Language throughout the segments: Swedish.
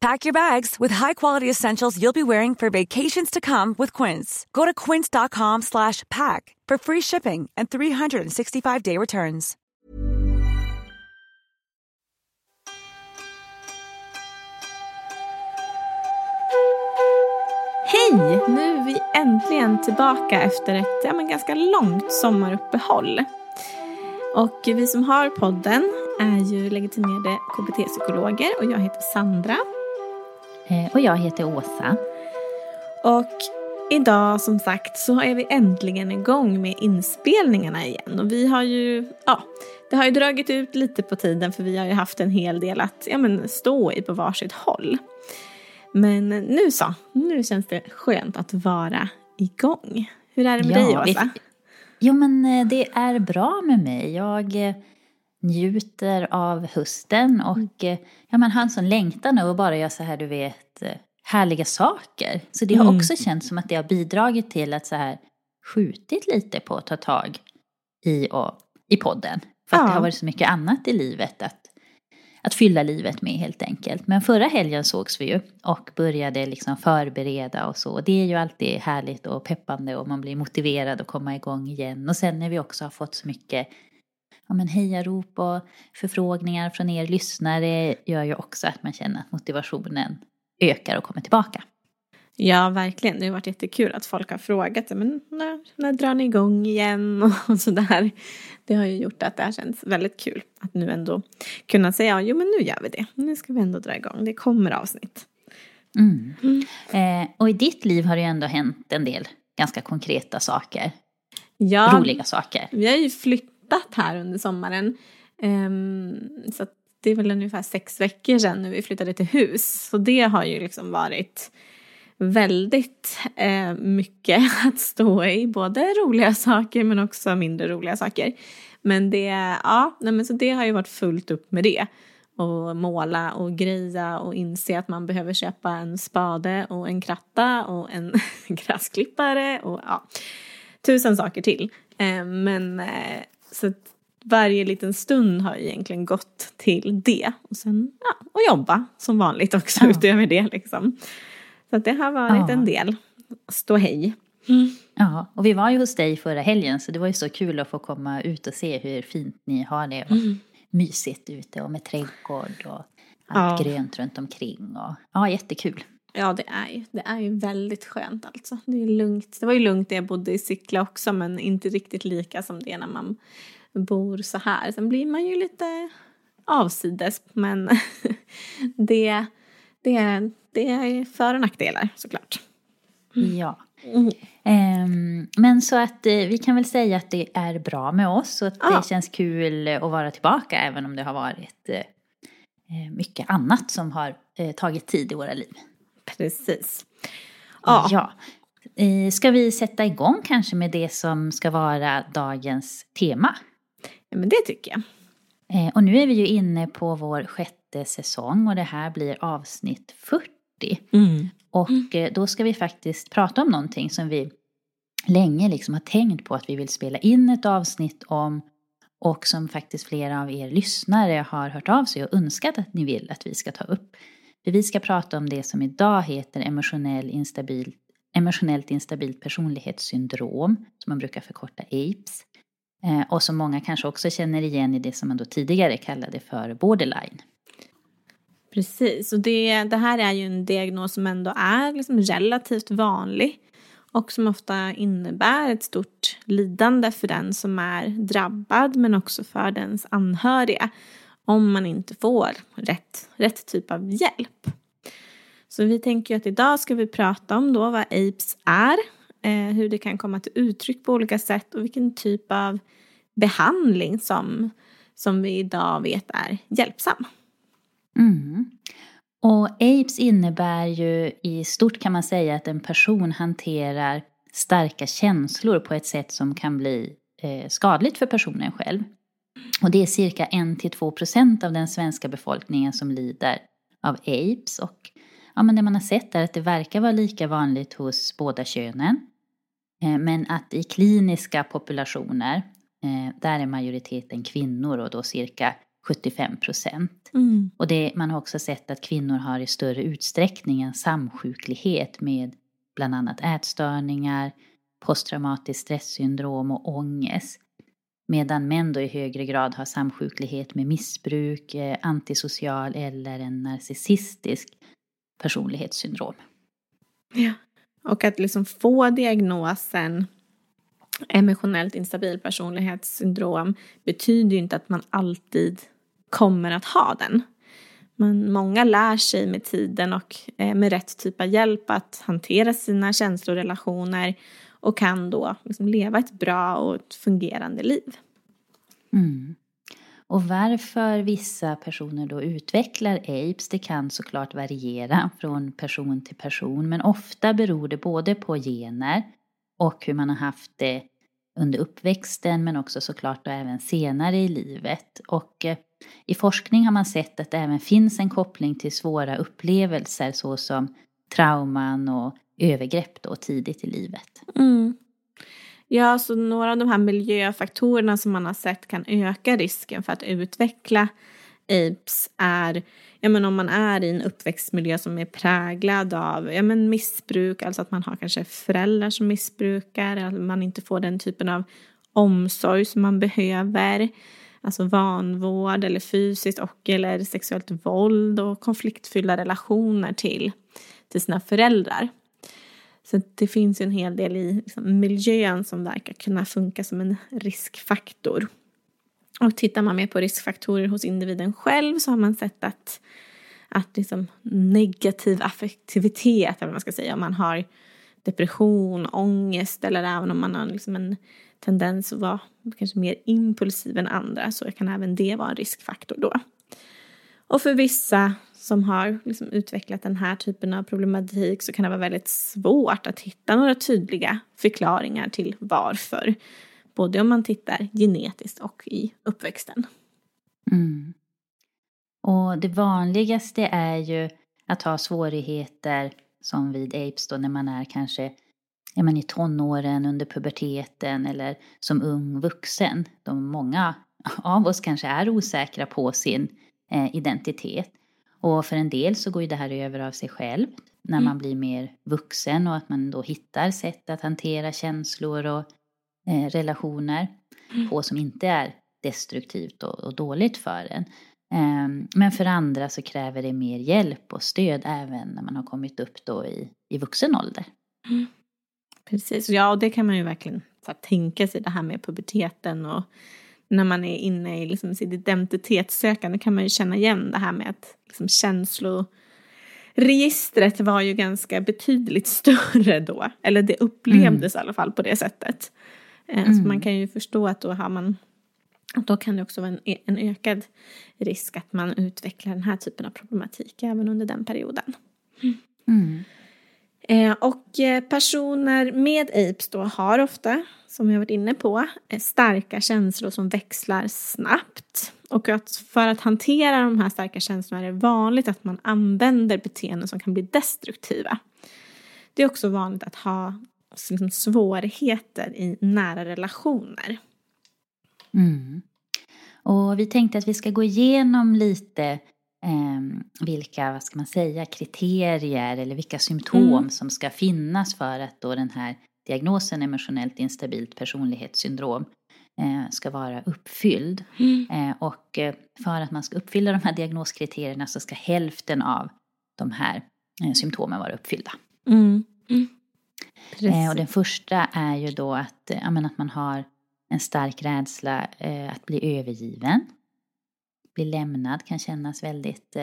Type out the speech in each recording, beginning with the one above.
Pack your bags with high-quality essentials you'll be wearing for vacations to come with Quince. Go to quince.com slash pack for free shipping and 365-day returns. Hej! Nu är vi äntligen tillbaka efter ett ja, men ganska långt sommaruppehåll. Och vi som har podden är ju legitimerade KBT-psykologer och jag heter Sandra. Eh, Och jag heter Åsa. Och idag som sagt så är vi äntligen igång med inspelningarna igen. Och vi har ju, ja, det har ju dragit ut lite på tiden för vi har ju haft en hel del att ja, men, stå i på varsitt håll. Men nu så, nu känns det skönt att vara igång. Hur är det med dig vi- Åsa? Jo men eh, det är bra med mig. Jag eh, njuter av hösten och eh, ja, men han som längtar nu och bara gör så här du vet eh, härliga saker. Så det har Mm. också känts som att det har bidragit till att så här skjutit lite på att ta tag i, och, i podden. För att Ja. det har varit så mycket annat i livet att, att fylla livet med helt enkelt. Men förra helgen sågs vi ju och började liksom förbereda och så. Och det är ju alltid härligt och peppande och man blir motiverad att komma igång igen. Och sen när vi också har fått så mycket ja, men hejarop och förfrågningar från er lyssnare gör ju också att man känner att motivationen ökar och kommer tillbaka. Ja, verkligen. Det har varit jättekul att folk har frågat men när, när drar ni igång igen och sådär. Det har ju gjort att det här känns väldigt kul att nu ändå kunna säga jo men nu gör vi det. Nu ska vi ändå dra igång. Det kommer avsnitt. Mm. Eh, och i ditt liv har det ju ändå hänt en del ganska konkreta saker. Ja, Roliga saker. vi har ju flyttat här under sommaren. Ehm, så att det är väl ungefär sex veckor sedan nu vi flyttade till hus. Så det har ju liksom varit väldigt eh, mycket att stå i. Både roliga saker men också mindre roliga saker. Men det, ja, nej men så det har ju varit fullt upp med det. Och måla och greja och inse att man behöver köpa en spade och en kratta och en gräsklippare och ja, tusen saker till. Eh, men eh, så varje liten stund har egentligen gått till det. Och sen ja, och jobba som vanligt också Ja. utöver det liksom. Så det har varit Ja. en del stå hej. Ja, och vi var ju hos dig förra helgen så det var ju så kul att få komma ut och se hur fint ni har det. Och Mysigt ute och med trädgård och allt Ja. grönt runt omkring. Och, ja, jättekul. Ja det är ju, det är ju väldigt skönt alltså. Det är lugnt. Det var ju lugnt när jag bodde i Sickla också men inte riktigt lika som det är när man bor så här. Sen blir man ju lite avsides men det, det, är, det är för och nackdelar såklart. Ja. Ehm, men så att eh, vi kan väl säga att det är bra med oss och att Ja. det känns kul att vara tillbaka även om det har varit eh, eh, mycket annat som har tagit tid i våra liv. Precis. Ja. ja. Eh, Ska vi sätta igång kanske med det som ska vara dagens tema? ja, men det tycker jag. Eh, Och nu är vi ju inne på vår sjätte säsong och det här blir avsnitt 40. Och eh, då ska vi faktiskt prata om någonting som vi länge liksom har tänkt på att vi vill spela in ett avsnitt om. och som faktiskt flera av er lyssnare har hört av sig och önskat att ni vill att vi ska ta upp. För vi ska prata om det som idag heter emotionell instabil, emotionellt instabilt personlighetssyndrom, som man brukar förkorta APES. Eh, och som många kanske också känner igen i det som man då tidigare kallade för borderline. Precis, och det, det här är ju en diagnos som ändå är liksom relativt vanlig och som ofta innebär ett stort lidande för den som är drabbad men också för dens anhöriga om man inte får rätt, rätt typ av hjälp. Så vi tänker att idag ska vi prata om då vad APES är, eh, hur det kan komma till uttryck på olika sätt och vilken typ av behandling som, som vi idag vet är hjälpsam. Mm. Och APES innebär ju i stort kan man säga att en person hanterar starka känslor på ett sätt som kan bli eh, skadligt för personen själv. Och det är cirka 1-2% av den svenska befolkningen som lider av APES. Och ja, men det man har sett är att det verkar vara lika vanligt hos båda könen. Eh, men att i kliniska populationer, eh, där är majoriteten kvinnor och då cirka 75 procent. Mm. Och det, man har också sett att kvinnor har i större utsträckning en samsjuklighet med bland annat ätstörningar, posttraumatiskt stresssyndrom och ångest. Medan män då i högre grad har samsjuklighet med missbruk, eh, antisocial eller en narcissistisk personlighetssyndrom. Ja, och att liksom få diagnosen emotionellt instabil personlighetssyndrom betyder ju inte att man alltid kommer att ha den. Men många lär sig med tiden och eh, med rätt typ av hjälp att hantera sina känslorelationer och kan då liksom leva ett bra och ett fungerande liv. Mm. Och varför vissa personer då utvecklar apes det kan såklart variera från person till person men ofta beror det både på gener och hur man har haft det under uppväxten men också såklart då även senare i livet. Och eh, i forskning har man sett att det även finns en koppling till svåra upplevelser såsom trauman och övergrepp då tidigt i livet. Mm. Ja, så några av de här miljöfaktorerna som man har sett kan öka risken för att utveckla APES är ja, men om man är i en uppväxtmiljö som är präglad av ja, men missbruk, alltså att man har kanske föräldrar som missbrukar, att man inte får den typen av omsorg som man behöver. Alltså vanvård eller fysiskt och eller sexuellt våld och konfliktfyllda relationer till, till sina föräldrar. Så det finns ju en hel del i liksom, miljön som verkar kunna funka som en riskfaktor. Och tittar man mer på riskfaktorer hos individen själv så har man sett att, att liksom negativ affektivitet, eller vad man ska säga, om man har depression, ångest eller även om man har liksom en tendens att vara kanske mer impulsiv än andra så kan även det vara en riskfaktor då. Och för vissa som har liksom utvecklat den här typen av problematik så kan det vara väldigt svårt att hitta några tydliga förklaringar till varför. Både om man tittar genetiskt och i uppväxten. Mm. Och det vanligaste är ju att ha svårigheter som vid apes då när man är kanske är man i tonåren, under puberteten eller som ung vuxen. De många av oss kanske är osäkra på sin eh, identitet. Och för en del så går ju det här över av sig själv när man mm. blir mer vuxen och att man då hittar sätt att hantera känslor och eh, relationer mm. på som inte är destruktivt och, och dåligt för en. Eh, men för andra så kräver det mer hjälp och stöd även när man har kommit upp då i, i vuxen ålder. Mm. Precis, ja och det kan man ju verkligen så här, tänka sig det här med puberteten och när man är inne i liksom sitt identitetssökande kan man ju känna igen det här med att liksom känsloregistret var ju ganska betydligt större då. Eller det upplevdes mm. i alla fall på det sättet. Mm. Så man kan ju förstå att då har man att då kan det också vara en, en ökad risk att man utvecklar den här typen av problematik även under den perioden. Mm. Eh, och eh, personer med apes då har ofta, som jag varit inne på, eh, starka känslor som växlar snabbt. Och att för att hantera de här starka känslorna är det vanligt att man använder beteenden som kan bli destruktiva. Det är också vanligt att ha liksom, svårigheter i nära relationer. Mm. Och vi tänkte att vi ska gå igenom lite eh, vilka, vad ska man säga, kriterier eller vilka symptom mm. som ska finnas för att då den här diagnosen emotionellt instabilt personlighetssyndrom eh, ska vara uppfylld. Mm. Eh, och eh, för att man ska uppfylla de här diagnoskriterierna så ska hälften av de här eh, symptomen vara uppfyllda. Mm. Mm. och den första är ju då att, ja, men att man har en stark rädsla att bli övergiven. Bli lämnad kan kännas väldigt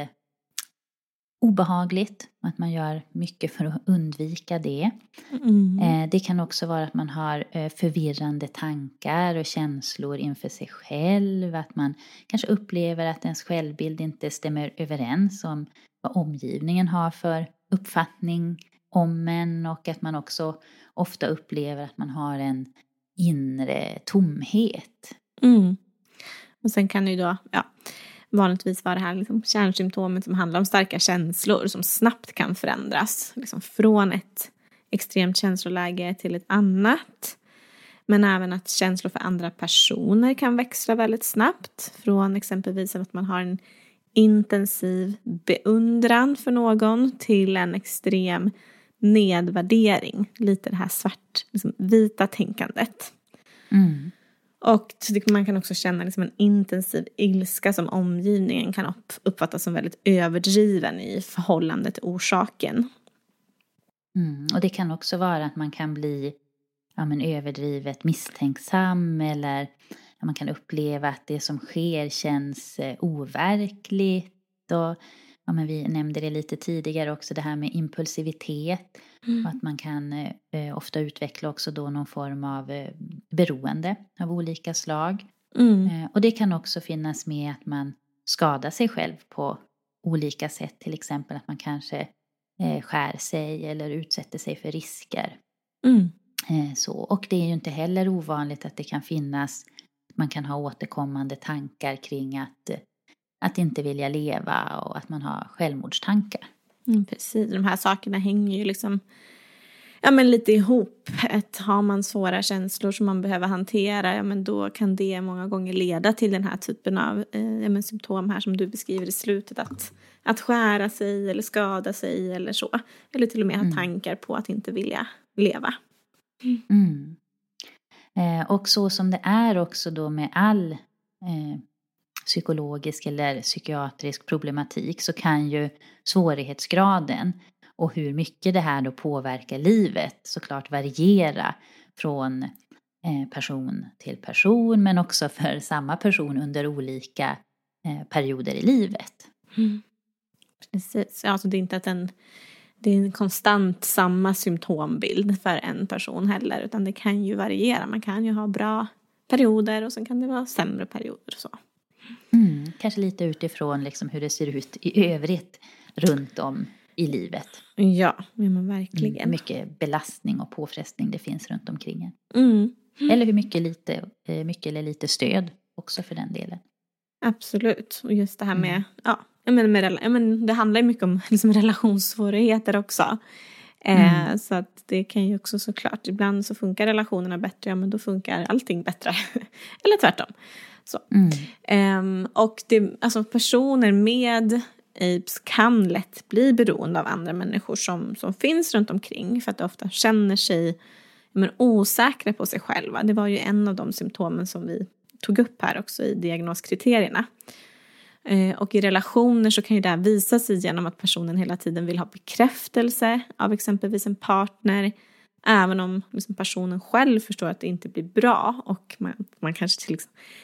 obehagligt och att man gör mycket för att undvika det. Mm. Eh, det kan också vara att man har eh, förvirrande tankar och känslor inför sig själv. Att man kanske upplever att ens självbild inte stämmer överens om vad omgivningen har för uppfattning om en och att man också ofta upplever att man har en inre tomhet. Mm. Och sen kan det ju då, ja, vanligtvis vara det här liksom kärnsymptomet som handlar om starka känslor som snabbt kan förändras. Liksom från ett extremt känsloläge till ett annat. Men även att känslor för andra personer kan växla väldigt snabbt. Från exempelvis att man har en intensiv beundran för någon till en extrem nedvärdering. Lite det här svart, liksom vita tänkandet. Mm. Och man kan också känna liksom en intensiv ilska som omgivningen kan uppfattas som väldigt överdriven i förhållande till orsaken. Mm, och det kan också vara att man kan bli ja, men överdrivet misstänksam eller man kan uppleva att det som sker känns eh, overkligt. Och, ja, men vi nämnde det lite tidigare också, det här med impulsivitet. Mm. Och att man kan eh, ofta utveckla också då någon form av eh, beroende av olika slag. Mm. Eh, och det kan också finnas med att man skadar sig själv på olika sätt. Till exempel att man kanske eh, skär sig eller utsätter sig för risker. Mm. Eh, så. Och det är ju inte heller ovanligt att det kan finnas, man kan ha återkommande tankar kring att, att inte vilja leva och att man har självmordstankar. Mm, precis, de här sakerna hänger ju liksom ja, men lite ihop. Ett, har man svåra känslor som man behöver hantera, ja, men då kan det många gånger leda till den här typen av eh, ja, men symptom här som du beskriver i slutet. Att, att skära sig eller skada sig eller så. Eller till och med ha mm. tankar på att inte vilja leva. Mm. Eh, och så som det är också då med all eh, psykologisk eller psykiatrisk problematik så kan ju svårighetsgraden och hur mycket det här då påverkar livet såklart variera från eh, person till person men också för samma person under olika eh, perioder i livet. Mm. Precis, alltså det är inte att en, det är en konstant samma symptombild för en person heller utan det kan ju variera. Man kan ju ha bra perioder och sen kan det vara sämre perioder och så. Mm, kanske lite utifrån liksom hur det ser ut i övrigt runt om i livet. Ja, men verkligen. Mm, mycket belastning och påfrestning det finns runt omkring en. Mm. Eller hur mycket, lite, eh, mycket eller lite stöd också för den delen. Absolut, och just det här med, mm. ja, men, med, men det handlar ju mycket om liksom, relationssvårigheter också. Eh, mm. så att det kan ju också såklart, ibland så funkar relationerna bättre, ja men då funkar allting bättre. Eller tvärtom. Så. Mm. Eh, och det, alltså personer med apes kan lätt bli beroende av andra människor som, som finns runt omkring för att de ofta känner sig men, osäkra på sig själva. Det var ju en av de symptomen som vi tog upp här också i diagnoskriterierna. Eh, och i relationer så kan ju det här visa sig genom att personen hela tiden vill ha bekräftelse av exempelvis en partner. Även om liksom personen själv förstår att det inte blir bra och man, man kanske till,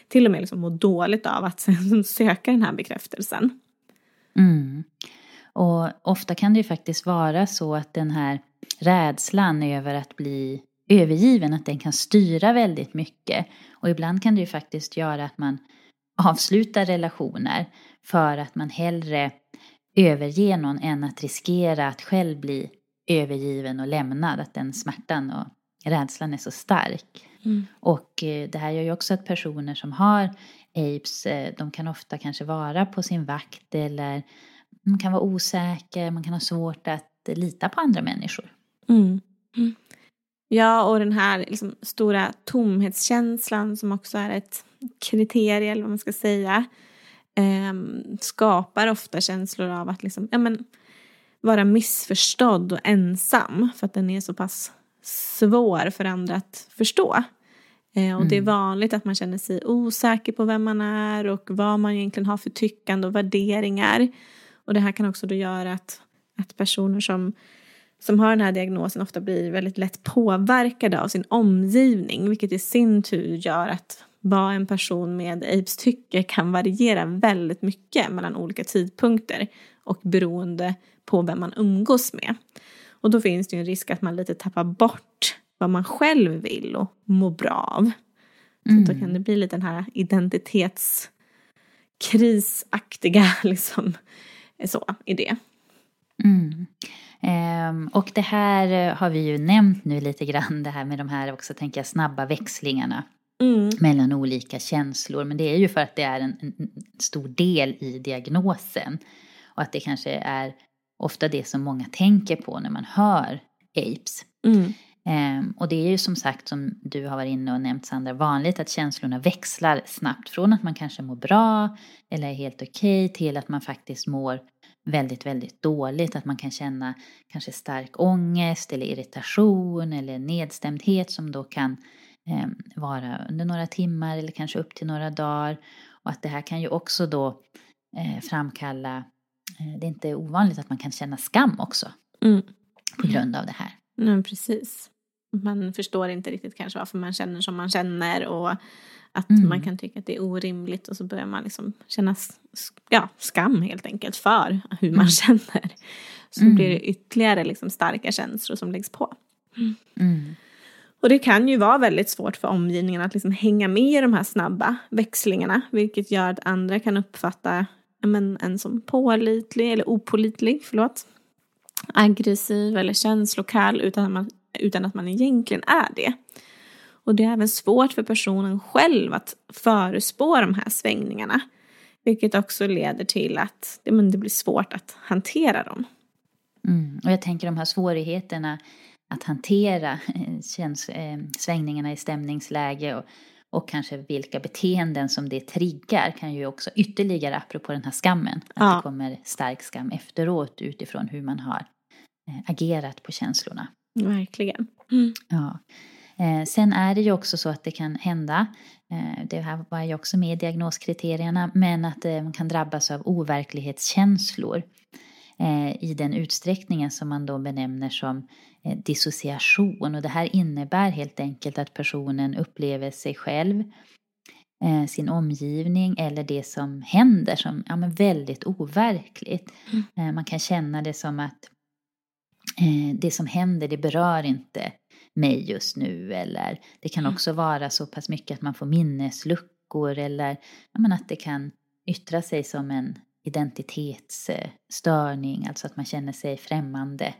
till och med liksom mår dåligt av att söka den här bekräftelsen. Mm. Och ofta kan det ju faktiskt vara så att den här rädslan över att bli övergiven, att den kan styra väldigt mycket. Och ibland kan det ju faktiskt göra att man avslutar relationer för att man hellre överger någon än att riskera att själv bli övergiven och lämnad. Att den smärtan och rädslan är så stark. Mm. Och eh, det här gör ju också att personer som har apes, eh, de kan ofta kanske vara på sin vakt eller man kan vara osäker, man kan ha svårt att lita på andra människor. Mm. Mm. Ja, och den här liksom, stora tomhetskänslan som också är ett kriterie, eller vad man ska säga, eh, skapar ofta känslor av att liksom, ja, men, vara missförstådd och ensam för att den är så pass svår för andra att förstå. Eh, och det är mm. vanligt att man känner sig osäker på vem man är och vad man egentligen har för tyckande och värderingar. Och det här kan också då göra att, att personer som, som har den här diagnosen ofta blir väldigt lätt påverkade av sin omgivning, vilket i sin tur gör att vad en person med aids tycker kan variera väldigt mycket mellan olika tidpunkter och beroende på vem man umgås med. Och då finns det ju en risk att man lite tappar bort vad man själv vill och mår bra av. Mm. Så då kan det bli lite den här identitetskrisaktiga liksom, så, i det. Mm. Um, och det här har vi ju nämnt nu lite grann, det här med de här också, tänker jag, snabba växlingarna mm. mellan olika känslor. Men det är ju för att det är en, en, stor del i diagnosen. Och att det kanske är ofta det som många tänker på när man hör apes. Mm. Um, och det är ju som sagt, som du har varit inne och nämnt Sandra, vanligt att känslorna växlar snabbt. Från att man kanske mår bra eller är helt okej okay, till att man faktiskt mår väldigt, väldigt dåligt. Att man kan känna kanske stark ångest eller irritation eller nedstämdhet som då kan vara under några timmar eller kanske upp till några dagar. Och att det här kan ju också då eh, framkalla, eh, det är inte ovanligt att man kan känna skam också. Mm. På grund av det här. Mm, precis. Man förstår inte riktigt kanske varför man känner som man känner och att mm. man kan tycka att det är orimligt och så börjar man liksom känna ja, skam helt enkelt för hur man mm. känner. Så mm. blir det ytterligare liksom starka känslor som läggs på. Och det kan ju vara väldigt svårt för omgivningen att liksom hänga med i de här snabba växlingarna. Vilket gör att andra kan uppfatta men, en som pålitlig eller opolitlig, förlåt. Aggressiv eller känslokall utan att, man, utan att man egentligen är det. Och det är även svårt för personen själv att förespå de här svängningarna. Vilket också leder till att det, men det blir svårt att hantera dem. Mm. Och jag tänker de här svårigheterna att hantera känns, eh, svängningarna i stämningsläge och, och kanske vilka beteenden som det triggar kan ju också ytterligare, apropå den här skammen, att ja. det kommer stark skam efteråt utifrån hur man har eh, agerat på känslorna. Verkligen. Mm. Ja. Eh, sen är det ju också så att det kan hända, eh, det här var ju också med i diagnoskriterierna, men att eh, man kan drabbas av overklighetskänslor eh, i den utsträckningen som man då benämner som eh, dissociation. Och det här innebär helt enkelt att personen upplever sig själv, eh, sin omgivning eller det som händer som ja, men väldigt overkligt. Mm. man kan känna det som att det som händer det berör inte mig just nu. Eller det kan mm. också vara så pass mycket att man får minnesluckor eller ja, att det kan yttra sig som en identitetsstörning, alltså att man känner sig främmande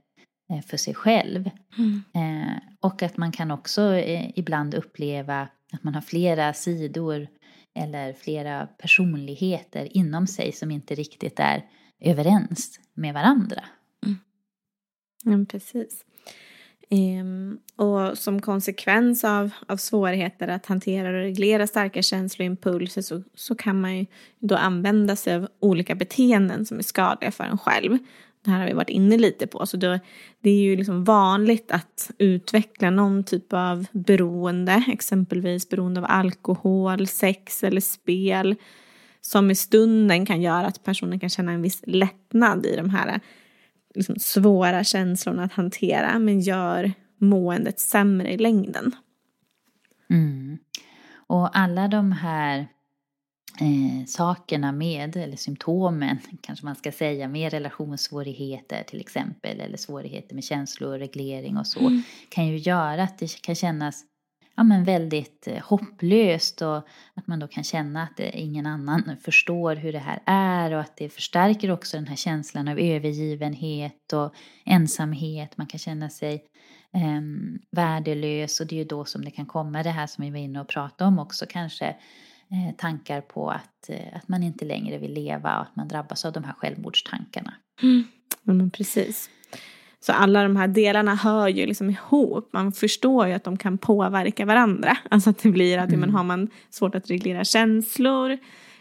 eh, för sig själv. Mm. Eh, och att man kan också eh, ibland uppleva att man har flera sidor eller flera personligheter inom sig som inte riktigt är överens med varandra. Mm. Ja, precis. Um, och som konsekvens av, av svårigheter att hantera och reglera starka känsloimpulser så, så kan man ju då använda sig av olika beteenden som är skadliga för en själv. Det här har vi varit inne lite på. Så då, det är ju liksom vanligt att utveckla någon typ av beroende, exempelvis beroende av alkohol, sex eller spel som i stunden kan göra att personen kan känna en viss lättnad i de här liksom svåra känslorna att hantera men gör måendet sämre i längden. Mm. Och alla de här eh, sakerna med, eller symptomen kanske man ska säga, med relationssvårigheter till exempel, eller svårigheter med känsloreglering och så, mm. kan ju göra att det kan kännas ja, men väldigt eh, hopplöst och att man då kan känna att eh, ingen annan förstår hur det här är och att det förstärker också den här känslan av övergivenhet och ensamhet. Man kan känna sig eh, värdelös och det är ju då som det kan komma det här som vi var inne och pratade om också kanske eh, tankar på att, eh, att man inte längre vill leva och att man drabbas av de här självmordstankarna. Mm. Ja, men precis. Så alla de här delarna hör ju liksom ihop. Man förstår ju att de kan påverka varandra. Alltså att det blir att mm. men har man svårt att reglera känslor,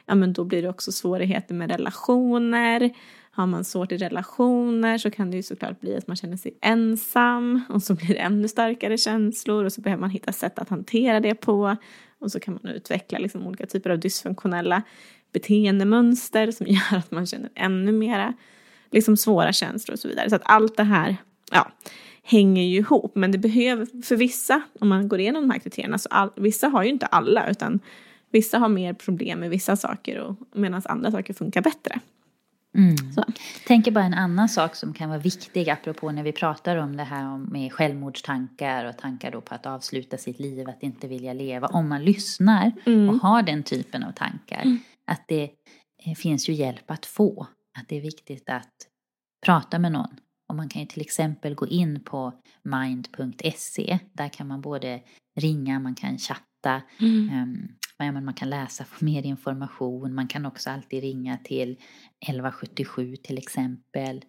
ja men då blir det också svårigheter med relationer. Har man svårt i relationer så kan det ju såklart bli att man känner sig ensam och så blir det ännu starkare känslor och så behöver man hitta sätt att hantera det på. Och så kan man utveckla liksom olika typer av dysfunktionella beteendemönster som gör att man känner ännu mera liksom svåra känslor och så vidare. Så att allt det här ja, hänger ju ihop. Men det behöver, för vissa, om man går igenom de här kriterierna, så all, vissa har ju inte alla utan vissa har mer problem med vissa saker och medan andra saker funkar bättre. Mm. Tänker bara en annan sak som kan vara viktig apropå när vi pratar om det här med självmordstankar och tankar då på att avsluta sitt liv, att inte vilja leva. Om man lyssnar mm. och har den typen av tankar, mm. att det eh, finns ju hjälp att få. Att det är viktigt att prata med någon. Och man kan ju till exempel gå in på mind.se. Där kan man både ringa, man kan chatta. Mm. Um, man kan läsa få mer information. Man kan också alltid ringa till 1177 till exempel.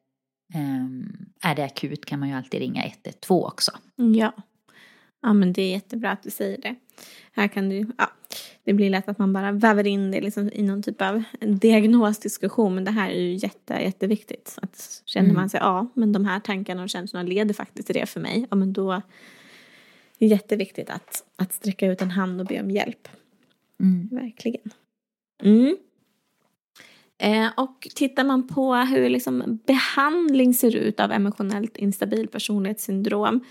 Um, är det akut kan man ju alltid ringa 112 också. Ja. Ja men det är jättebra att du säger det. Här kan du, ja, det blir lätt att man bara väver in det liksom i någon typ av diagnosdiskussion. Men det här är ju jätte, jätteviktigt. Att känner mm. man sig, ja men de här tankarna och känslorna leder faktiskt till det för mig. Ja men då är det jätteviktigt att, att sträcka ut en hand och be om hjälp. Mm. Verkligen. Mm. Eh, och tittar man på hur liksom behandling ser ut av emotionellt instabil personlighetssyndrom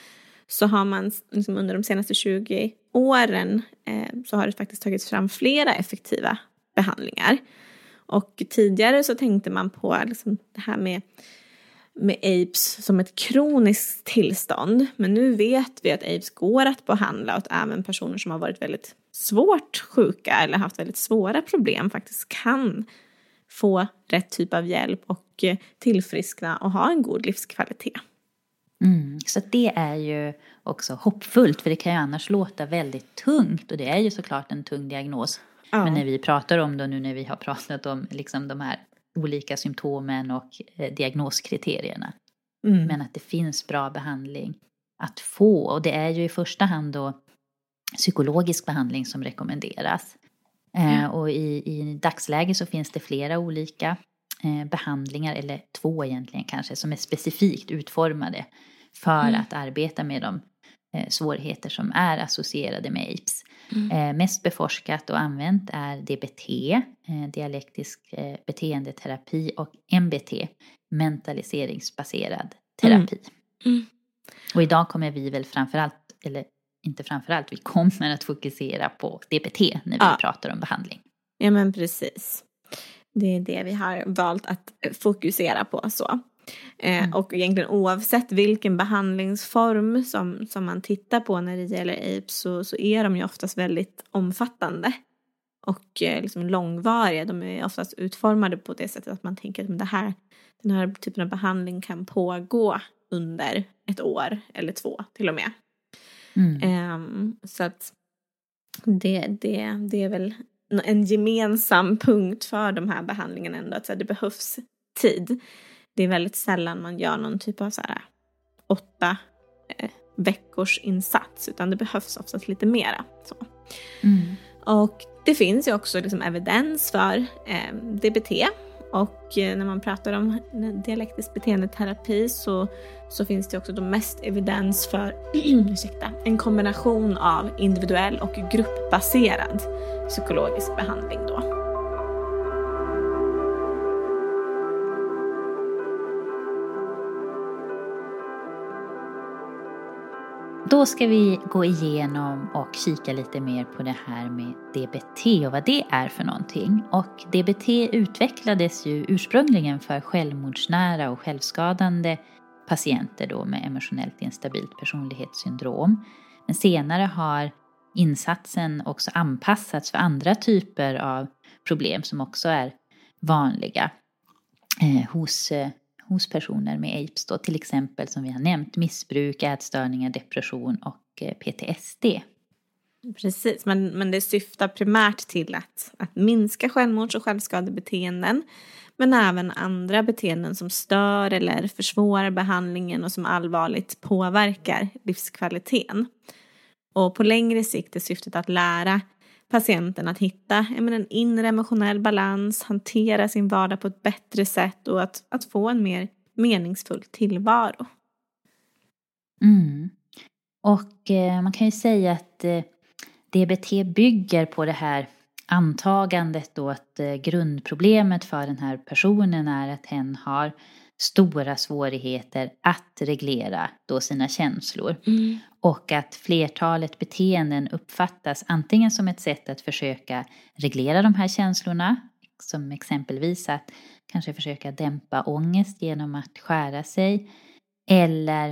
så har man liksom under de senaste 20 åren eh, så har det faktiskt tagits fram flera effektiva behandlingar. Och tidigare så tänkte man på liksom det här med, med apes som ett kroniskt tillstånd. Men nu vet vi att apes går att behandla och att även personer som har varit väldigt svårt sjuka eller haft väldigt svåra problem faktiskt kan få rätt typ av hjälp och eh, tillfriskna och ha en god livskvalitet. Mm, så det är ju också hoppfullt för det kan ju annars låta väldigt tungt och det är ju såklart en tung diagnos. Ja. Men när vi pratar om det nu när vi har pratat om liksom de här olika symptomen och eh, diagnoskriterierna. Mm. Men att det finns bra behandling att få och det är ju i första hand då psykologisk behandling som rekommenderas. Mm. och i, i dagsläget så finns det flera olika eh, behandlingar, eller två egentligen kanske, som är specifikt utformade för mm. att arbeta med de eh, svårigheter som är associerade med AIDS. Mm. mest beforskat och använt är DBT, dialektisk beteendeterapi och MBT, mentaliseringsbaserad terapi. Mm. mm. Och idag kommer vi väl framförallt, eller inte framförallt, vi kommer att fokusera på DBT när vi ja. pratar om behandling. Ja men precis. Det är det vi har valt att fokusera på så. Eh, mm. Och egentligen oavsett vilken behandlingsform som, som man tittar på när det gäller AIDS så, så är de ju oftast väldigt omfattande och eh, liksom långvariga. De är oftast utformade på det sättet att man tänker att det här, den här typen av behandling kan pågå under ett år eller två till och med. Mm. Um, så att det, det, det är väl en gemensam punkt för de här behandlingarna ändå, att så här, det behövs tid. Det är väldigt sällan man gör någon typ av så här, åtta eh, veckors insats, utan det behövs oftast lite mera. Så. Mm. Och det finns ju också liksom evidens för eh, DBT och eh, när man pratar om dialektisk beteendeterapi så, så finns det också då mest evidens för ursäkta, en kombination av individuell och gruppbaserad psykologisk behandling. Då. Då ska vi gå igenom och kika lite mer på det här med DBT och vad det är för någonting. Och DBT utvecklades ju ursprungligen för självmordsnära och självskadande patienter då med emotionellt instabilt personlighetssyndrom. Men senare har insatsen också anpassats för andra typer av problem som också är vanliga eh, hos eh, hos personer med apes då, till exempel som vi har nämnt missbruk, ätstörningar, depression och eh, PTSD. Precis, men, men det syftar primärt till att, att minska självmords och självskadebeteenden men även andra beteenden som stör eller försvårar behandlingen och som allvarligt påverkar livskvaliteten. Och på längre sikt är syftet att lära patienten att hitta en inre emotionell balans, hantera sin vardag på ett bättre sätt och att, att få en mer meningsfull tillvaro. Mm. Och eh, man kan ju säga att eh, DBT bygger på det här antagandet då att eh, grundproblemet för den här personen är att hen har stora svårigheter att reglera då sina känslor. Mm. Och att flertalet beteenden uppfattas antingen som ett sätt att försöka reglera de här känslorna, som exempelvis att kanske försöka dämpa ångest genom att skära sig, eller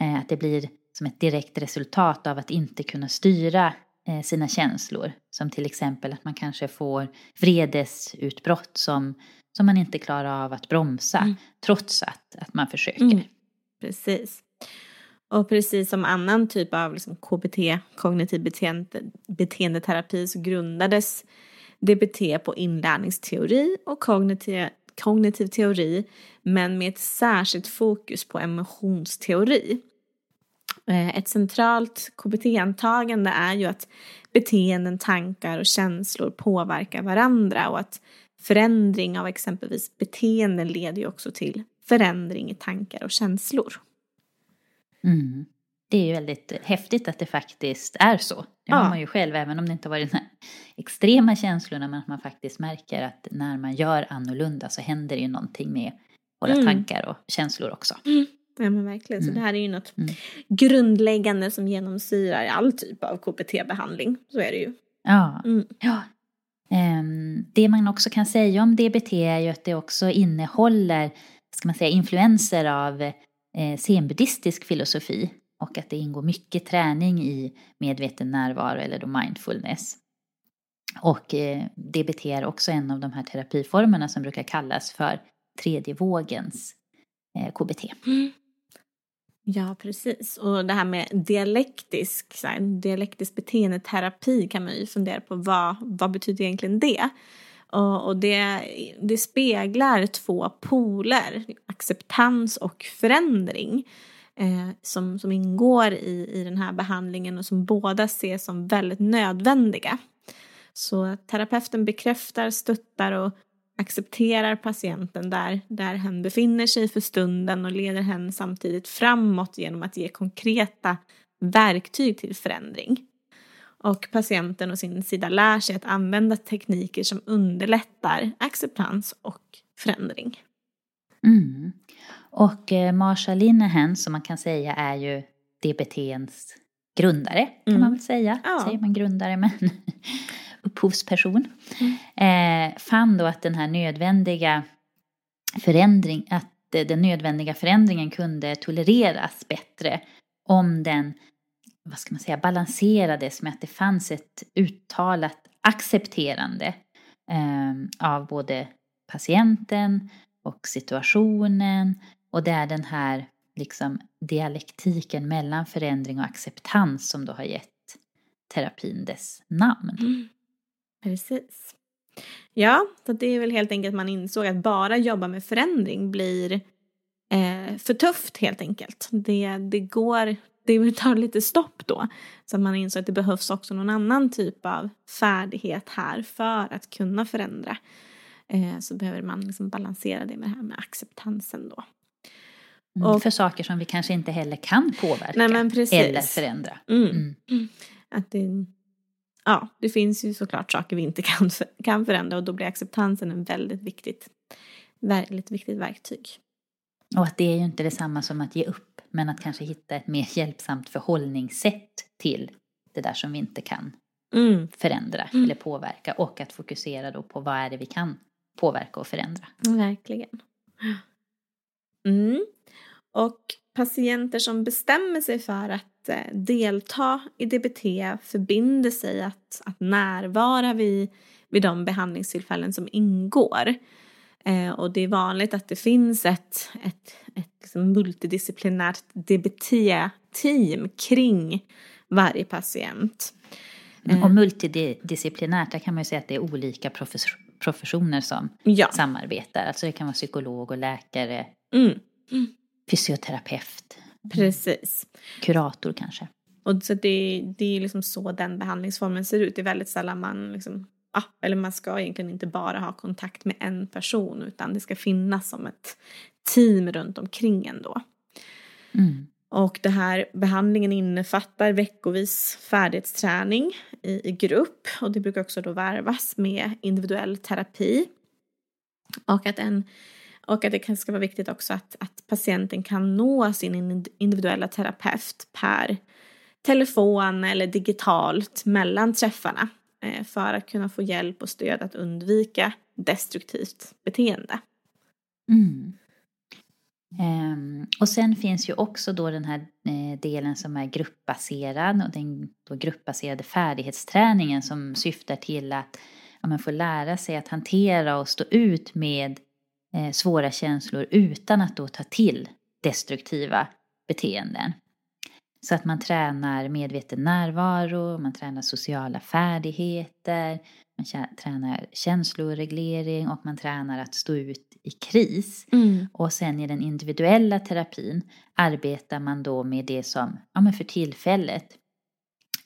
eh, att det blir som ett direkt resultat av att inte kunna styra eh, sina känslor. Som till exempel att man kanske får vredesutbrott som, som man inte klarar av att bromsa mm. trots att, att man försöker. Mm. Precis. Och precis som annan typ av liksom KBT, kognitiv beteende, beteendeterapi, så grundades DBT på inlärningsteori och kognitiv, kognitiv teori, men med ett särskilt fokus på emotionsteori. Eh, ett centralt KBT-antagande är ju att beteenden, tankar och känslor påverkar varandra och att förändring av exempelvis beteenden leder ju också till förändring i tankar och känslor. Mm. Det är ju väldigt häftigt att det faktiskt är så. Det ja. har man ju själv, även om det inte varit de här extrema känslorna, men att man faktiskt märker att när man gör annorlunda så händer det ju någonting med våra mm. tankar och känslor också. Mm. Ja men verkligen, mm. så det här är ju något mm. grundläggande som genomsyrar all typ av KBT-behandling. Så är det ju. Ja. Mm. ja. Um, det man också kan säga om DBT är ju att det också innehåller ska man säga, influenser av Eh, zenbuddhistisk filosofi och att det ingår mycket träning i medveten närvaro eller då mindfulness. Och eh, DBT är också en av de här terapiformerna som brukar kallas för tredje vågens eh, KBT. Mm. Ja, precis. Och det här med dialektisk, så här, dialektisk beteendeterapi kan man ju fundera på vad, vad betyder egentligen det? Och, och det, det speglar två poler, acceptans och förändring. Eh, som, som ingår i, i den här behandlingen och som båda ses som väldigt nödvändiga. Så terapeuten bekräftar, stöttar och accepterar patienten där, där hen befinner sig för stunden och leder hen samtidigt framåt genom att ge konkreta verktyg till förändring. Och patienten å sin sida lär sig att använda tekniker som underlättar acceptans och förändring. Mm. Och eh, Marsha Linehan som man kan säga är ju DBTns grundare kan mm. man väl säga. Ja. Säger man grundare men upphovsperson. Mm. Eh, fann då att den här nödvändiga förändring, att den nödvändiga förändringen kunde tolereras bättre om den vad ska man säga, balanserades med att det fanns ett uttalat accepterande eh, av både patienten och situationen och det är den här liksom dialektiken mellan förändring och acceptans som då har gett terapin dess namn. Mm. Precis. Ja, så det är väl helt enkelt att man insåg att bara jobba med förändring blir eh, för tufft helt enkelt. Det, det går, det tar lite stopp då. Så att man insåg att det behövs också någon annan typ av färdighet här för att kunna förändra. Eh, så behöver man liksom balansera det med det här med acceptansen då. Mm, och, för saker som vi kanske inte heller kan påverka nej, eller förändra. Mm. Mm. Att det, ja, det finns ju såklart saker vi inte kan, kan förändra och då blir acceptansen en väldigt viktigt, väldigt viktigt verktyg. Och att det är ju inte detsamma som att ge upp, men att kanske hitta ett mer hjälpsamt förhållningssätt till det där som vi inte kan mm. förändra mm. eller påverka och att fokusera då på vad är det vi kan påverka och förändra. Verkligen. Mm. Och patienter som bestämmer sig för att eh, delta i DBT förbinder sig att, att närvara vid, vid de behandlingstillfällen som ingår. Eh, och det är vanligt att det finns ett, ett, ett liksom multidisciplinärt DBT-team kring varje patient. Mm. Och multidisciplinärt, där kan man ju säga att det är olika professioner som ja. samarbetar. Alltså det kan vara psykolog och läkare, mm. Mm. fysioterapeut. Precis. Kurator kanske. Och så det, det är liksom så den behandlingsformen ser ut. Det är väldigt sällan man liksom, ah, eller man ska egentligen inte bara ha kontakt med en person utan det ska finnas som ett team runt omkring ändå. Mm. Och det här behandlingen innefattar veckovis färdighetsträning i, i grupp och det brukar också då varvas med individuell terapi. Och att, en, och att det kan ska vara viktigt också att, att patienten kan nå sin individuella terapeut per telefon eller digitalt mellan träffarna Eh, för att kunna få hjälp och stöd att undvika destruktivt beteende. Mm. Um, och sen finns ju också då den här eh, delen som är gruppbaserad och den då gruppbaserade färdighetsträningen som syftar till att ja, man får lära sig att hantera och stå ut med eh, svåra känslor utan att då ta till destruktiva beteenden. Så att man tränar medveten närvaro, man tränar sociala färdigheter, man tränar känsloreglering och man tränar att stå ut i kris. Mm. Och sen i den individuella terapin arbetar man då med det som ja, men för tillfället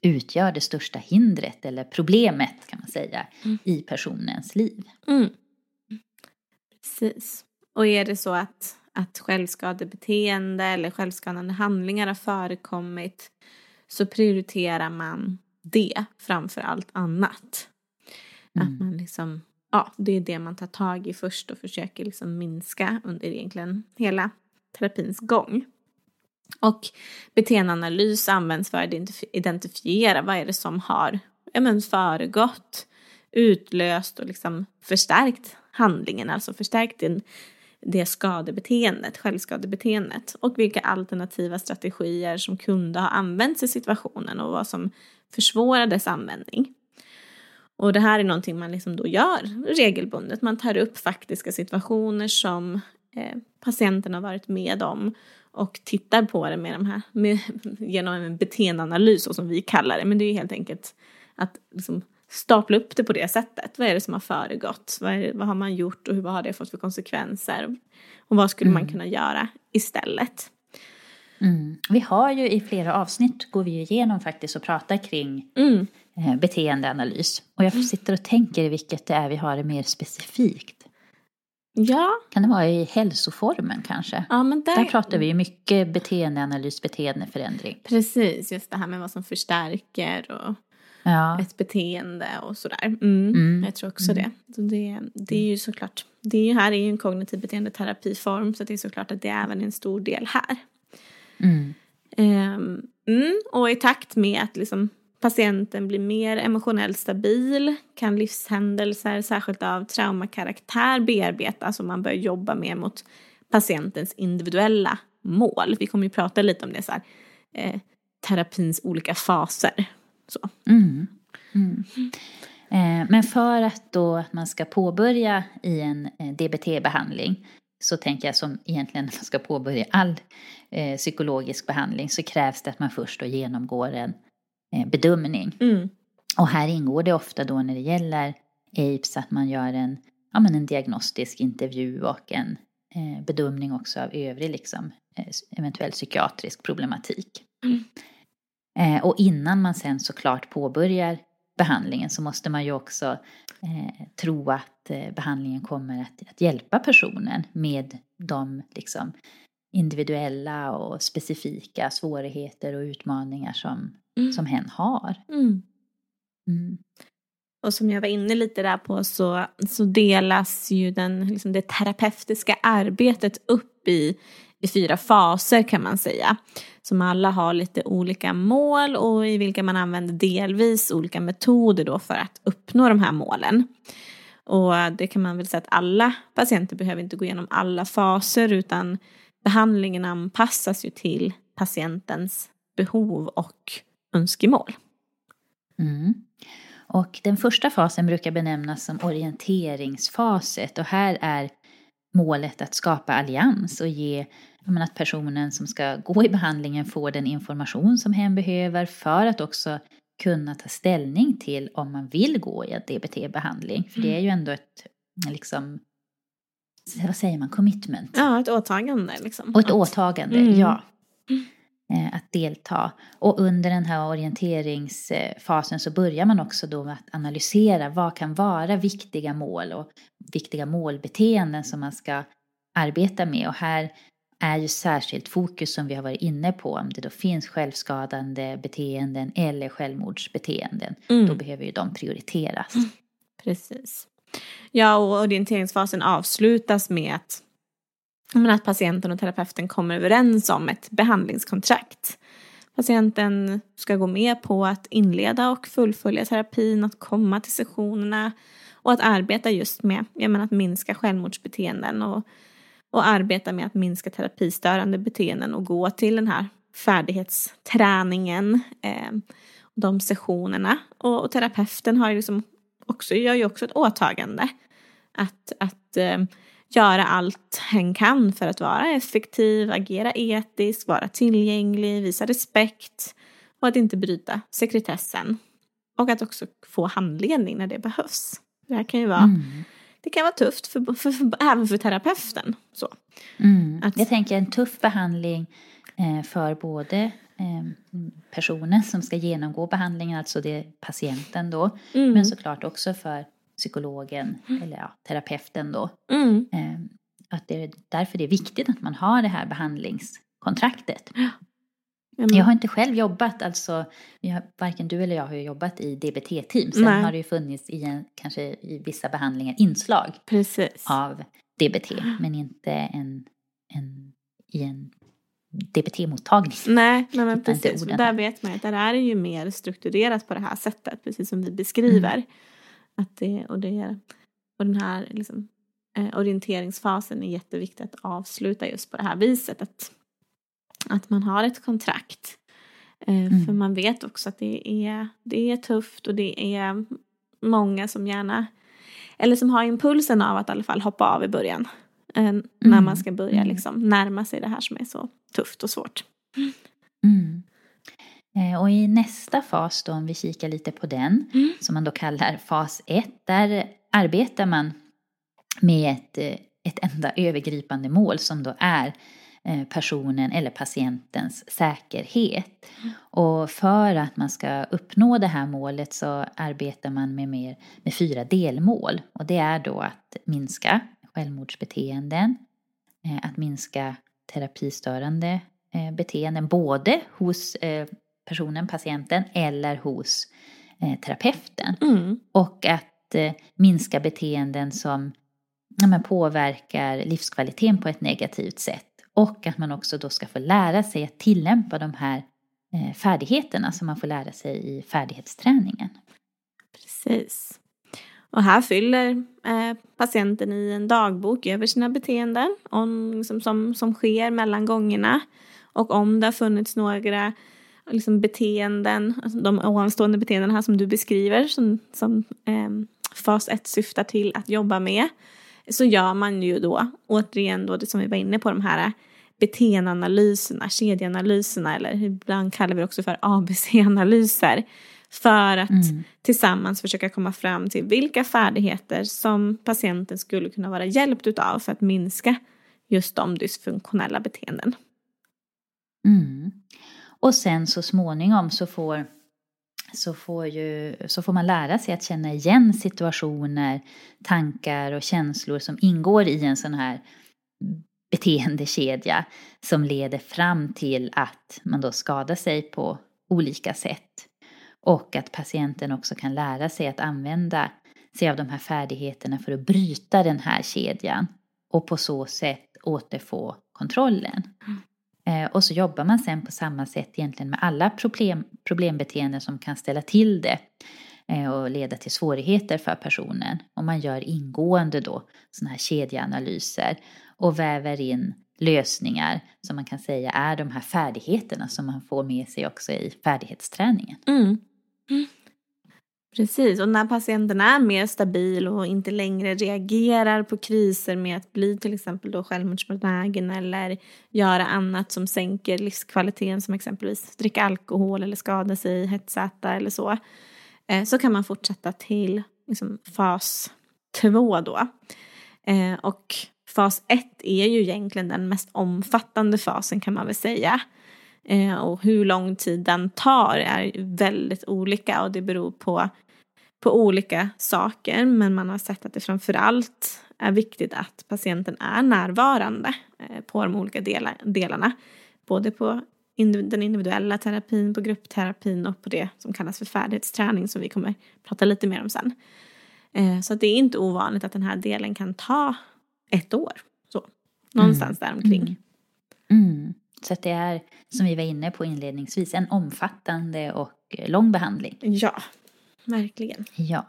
utgör det största hindret eller problemet kan man säga mm. i personens liv. Mm. Precis. Och är det så att, att självskadebeteende eller självskadande handlingar har förekommit så prioriterar man det framför allt annat. Mm. Att man liksom ja, det är det man tar tag i först och försöker liksom minska under egentligen hela terapins gång. Och beteendeanalys används för att identifiera vad är det som har ja, men föregått, utlöst och liksom förstärkt handlingen, alltså förstärkt den, det skadebeteendet, självskadebeteendet och vilka alternativa strategier som kunde ha använts i situationen och vad som försvårar dess användning. Och det här är någonting man liksom då gör regelbundet. Man tar upp faktiska situationer som eh, patienten har varit med om och tittar på det med de här, med, genom en beteendeanalys som vi kallar det. Men det är ju helt enkelt att liksom stapla upp det på det sättet. Vad är det som har föregått? Vad, det, vad har man gjort och vad har det fått för konsekvenser? Och vad skulle mm. man kunna göra istället? Mm. Vi har ju i flera avsnitt går vi igenom faktiskt och pratar kring mm. Eh, beteendeanalys. Och jag mm. sitter och tänker vilket det är vi har det mer specifikt. Ja. Kan det vara i hälsoformen kanske? Ja, men där... där pratar vi ju mycket beteendeanalys, beteendeförändring. Precis, just det här med vad som förstärker och ja. ett beteende och sådär. Mm, mm. Jag tror också mm. det. Det. Det är ju såklart, det är ju här är ju en kognitiv beteendeterapiform så det är såklart att det är även en stor del här. Um, och i takt med att liksom patienten blir mer emotionellt stabil, kan livshändelser, särskilt av traumakaraktär, bearbetas och man börjar jobba mer mot patientens individuella mål. Vi kommer ju prata lite om det, så här, eh, terapins olika faser. Så. Mm. Mm. Eh, men för att då man ska påbörja i en eh, DBT-behandling så tänker jag som egentligen man ska påbörja all eh, psykologisk behandling så krävs det att man först då genomgår en eh, bedömning. Mm. Och här ingår det ofta då när det gäller APES att man gör en, ja, men en diagnostisk intervju och en eh, bedömning också av övrig liksom, eh, eventuell psykiatrisk problematik. Mm. Eh, och innan man sen såklart påbörjar behandlingen så måste man ju också eh, tro att eh, behandlingen kommer att, att, hjälpa personen med de liksom, individuella och specifika svårigheter och utmaningar som, mm. som hen har. Mm. Mm. Och som jag var inne lite där på så, så delas ju den, liksom det terapeutiska arbetet upp i, i fyra faser kan man säga. Som alla har lite olika mål och i vilka man använder delvis olika metoder då för att uppnå de här målen. Och det kan man väl säga att alla patienter behöver inte gå igenom alla faser utan behandlingen anpassas ju till patientens behov och önskemål. Mm. Och den första fasen brukar benämnas som orienteringsfaset och här är målet att skapa allians och ge menar, att personen som ska gå i behandlingen får den information som hen behöver för att också kunna ta ställning till om man vill gå i DBT-behandling. För det är ju ändå ett, liksom, vad säger man, commitment. Ja, ett åtagande liksom. Och ett åtagande, mm. ja. Eh, att delta. Och under den här orienteringsfasen så börjar man också då med att analysera vad kan vara viktiga mål och viktiga målbeteenden som man ska arbeta med. Och här är ju särskilt fokus som vi har varit inne på, om det då finns självskadande beteenden eller självmordsbeteenden, mm. då behöver ju de prioriteras. Mm. Precis. Ja, och orienteringsfasen avslutas med att, att patienten och terapeuten kommer överens om ett behandlingskontrakt. Patienten ska gå med på att inleda och fullfölja terapin, att komma till sessionerna och att arbeta just med jag menar, att minska självmordsbeteenden och och arbeta med att minska terapistörande beteenden och gå till den här färdighetsträningen, eh, de sessionerna. Och, och terapeuten har ju liksom också, gör ju också ett åtagande att, att eh, göra allt hen kan för att vara effektiv, agera etiskt, vara tillgänglig, visa respekt och att inte bryta sekretessen. Och att också få handledning när det behövs. Det här kan ju vara mm det kan vara tufft för, för, för, även för terapeuten. Så. Mm. Att, jag tänker en tuff behandling eh, för både eh, personen som ska genomgå behandlingen, alltså det patienten då, mm. men såklart också för psykologen mm. eller ja, terapeuten då. Mm. Eh, att det är därför det är viktigt att man har det här behandlingskontraktet. Mm. Jag har inte själv jobbat, alltså har, varken du eller jag har jobbat i DBT-team. Sen Nej. har det ju funnits i en, kanske i vissa behandlingar inslag precis. av DBT, men inte en, en, i en DBT-mottagning. Nej, nej men precis. Där vet man att där är det ju mer strukturerat på det här sättet, precis som vi beskriver. Mm. Att det, och, det, och den här liksom, eh, orienteringsfasen är jätteviktig att avsluta just på det här viset. Att att man har ett kontrakt. Eh, mm. För man vet också att det är, det är tufft och det är många som gärna, eller som har impulsen av att i alla fall hoppa av i början. Mm. När man ska börja mm. liksom närma sig det här som är så tufft och svårt. Mm. Eh, och i nästa fas då, om vi kikar lite på den, mm. som man då kallar fas 1, där arbetar man med ett, eh, ett enda övergripande mål som då är Eh, personen eller patientens säkerhet. Och för att man ska uppnå det här målet så arbetar man med, mer, med fyra delmål. Och det är då att minska självmordsbeteenden, att minska terapistörande beteenden både hos personen, patienten eller hos terapeuten. Mm. Och att minska beteenden som ja, påverkar livskvaliteten på ett negativt sätt. Och att man också då ska få lära sig att tillämpa de här eh, färdigheterna som man får lära sig i färdighetsträningen. Precis. Och här fyller eh, patienten i en dagbok över sina beteenden om, liksom, som, som sker mellan gångerna. Och om det har funnits några liksom, beteenden, alltså de ovanstående beteenden här som du beskriver som, som eh, fas 1 syftar till att jobba med så gör man ju då, återigen då det som vi var inne på, de här beteendeanalyserna, kedjeanalyserna eller ibland kallar vi det också för ABC-analyser. För att mm. tillsammans försöka komma fram till vilka färdigheter som patienten skulle kunna vara hjälpt utav för att minska just de dysfunktionella beteenden. Mm. Och sen så småningom så får så får, ju, så får man lära sig att känna igen situationer, tankar och känslor som ingår i en sån här beteendekedja som leder fram till att man då skadar sig på olika sätt. Och att patienten också kan lära sig att använda sig av de här färdigheterna för att bryta den här kedjan och på så sätt återfå kontrollen. Mm. Eh, och så jobbar man sen på samma sätt egentligen med alla problem, problembeteenden som kan ställa till det eh, och leda till svårigheter för personen. Och man gör ingående då sådana här kedjeanalyser och väver in lösningar som man kan säga är de här färdigheterna som man får med sig också i färdighetsträningen. Mm. Mm. Precis, och när patienten är mer stabil och inte längre reagerar på kriser med att bli till exempel då självmordsbenägen eller göra annat som sänker livskvaliteten som exempelvis dricka alkohol eller skada sig, hetsäta eller så. Eh, så kan man fortsätta till liksom, fas två då. Eh, och fas ett är ju egentligen den mest omfattande fasen kan man väl säga. Eh, och hur lång tid den tar är väldigt olika och det beror på, på olika saker. Men man har sett att det framförallt är viktigt att patienten är närvarande eh, på de olika delar, delarna. Både på den individuella terapin, på gruppterapin och på det som kallas för färdighetsträning som vi kommer prata lite mer om sen. Eh, så det är inte ovanligt att den här delen kan ta ett år. Så, någonstans mm. där omkring. Mm. Mm. Så det är, som vi var inne på inledningsvis, en omfattande och lång behandling. Ja, verkligen. Ja.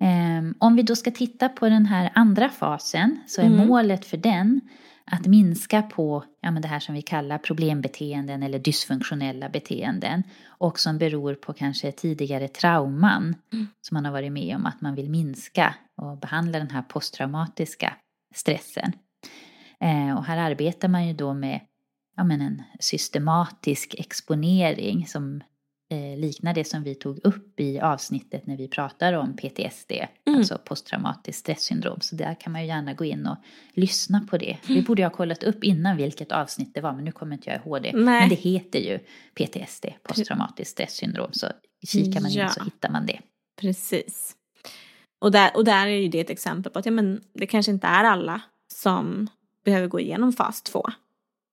Um, om vi då ska titta på den här andra fasen så är mm. målet för den att minska på ja, men det här som vi kallar problembeteenden eller dysfunktionella beteenden och som beror på kanske tidigare trauman mm. som man har varit med om att man vill minska och behandla den här posttraumatiska stressen. Eh, och här arbetar man ju då med ja, men en systematisk exponering som liknar det som vi tog upp i avsnittet när vi pratar om PTSD, mm. alltså posttraumatiskt stresssyndrom. Så där kan man ju gärna gå in och lyssna på det. Mm. Vi borde ha kollat upp innan vilket avsnitt det var, men nu kommer inte jag ihåg det. Nej. Men det heter ju PTSD, posttraumatiskt stresssyndrom, så kikar man ja. in så hittar man det. Precis. Och där, och där är ju det ett exempel på att ja, men det kanske inte är alla som behöver gå igenom fas 2.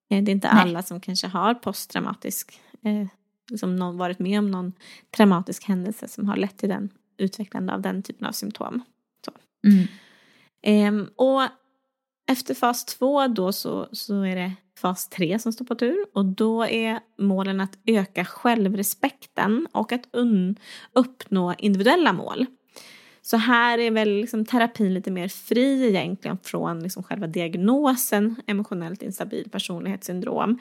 Eh, det är inte Nej. alla som kanske har posttraumatisk, eh, liksom någon, varit med om någon traumatisk händelse som har lett till den utvecklande av den typen av symptom. Mm. Eh, och efter fas 2 då så, så är det fas 3 som står på tur och då är målen att öka självrespekten och att uppnå individuella mål. Så här är väl liksom terapin lite mer fri egentligen från liksom själva diagnosen emotionellt instabil personlighetssyndrom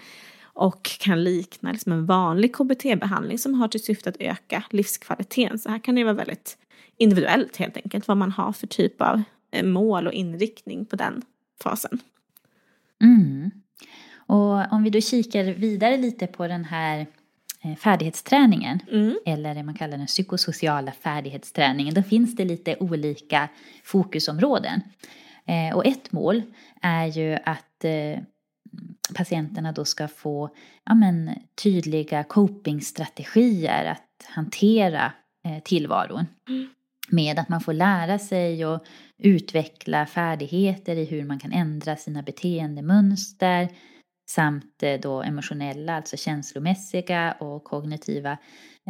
och kan likna liksom en vanlig KBT-behandling som har till syfte att öka livskvaliteten. Så här kan det vara väldigt individuellt helt enkelt vad man har för typ av eh, mål och inriktning på den fasen. Mm. Och om vi då kikar vidare lite på den här Eh, färdighetsträningen, mm. eller det man kallar den psykosociala färdighetsträningen, då finns det lite olika fokusområden. Eh, och ett mål är ju att patienterna då ska få ja, men, tydliga copingstrategier att hantera tillvaron. Mm. Med att man får lära sig och utveckla färdigheter i hur man kan ändra sina beteendemönster, samt eh, då emotionella, alltså känslomässiga och kognitiva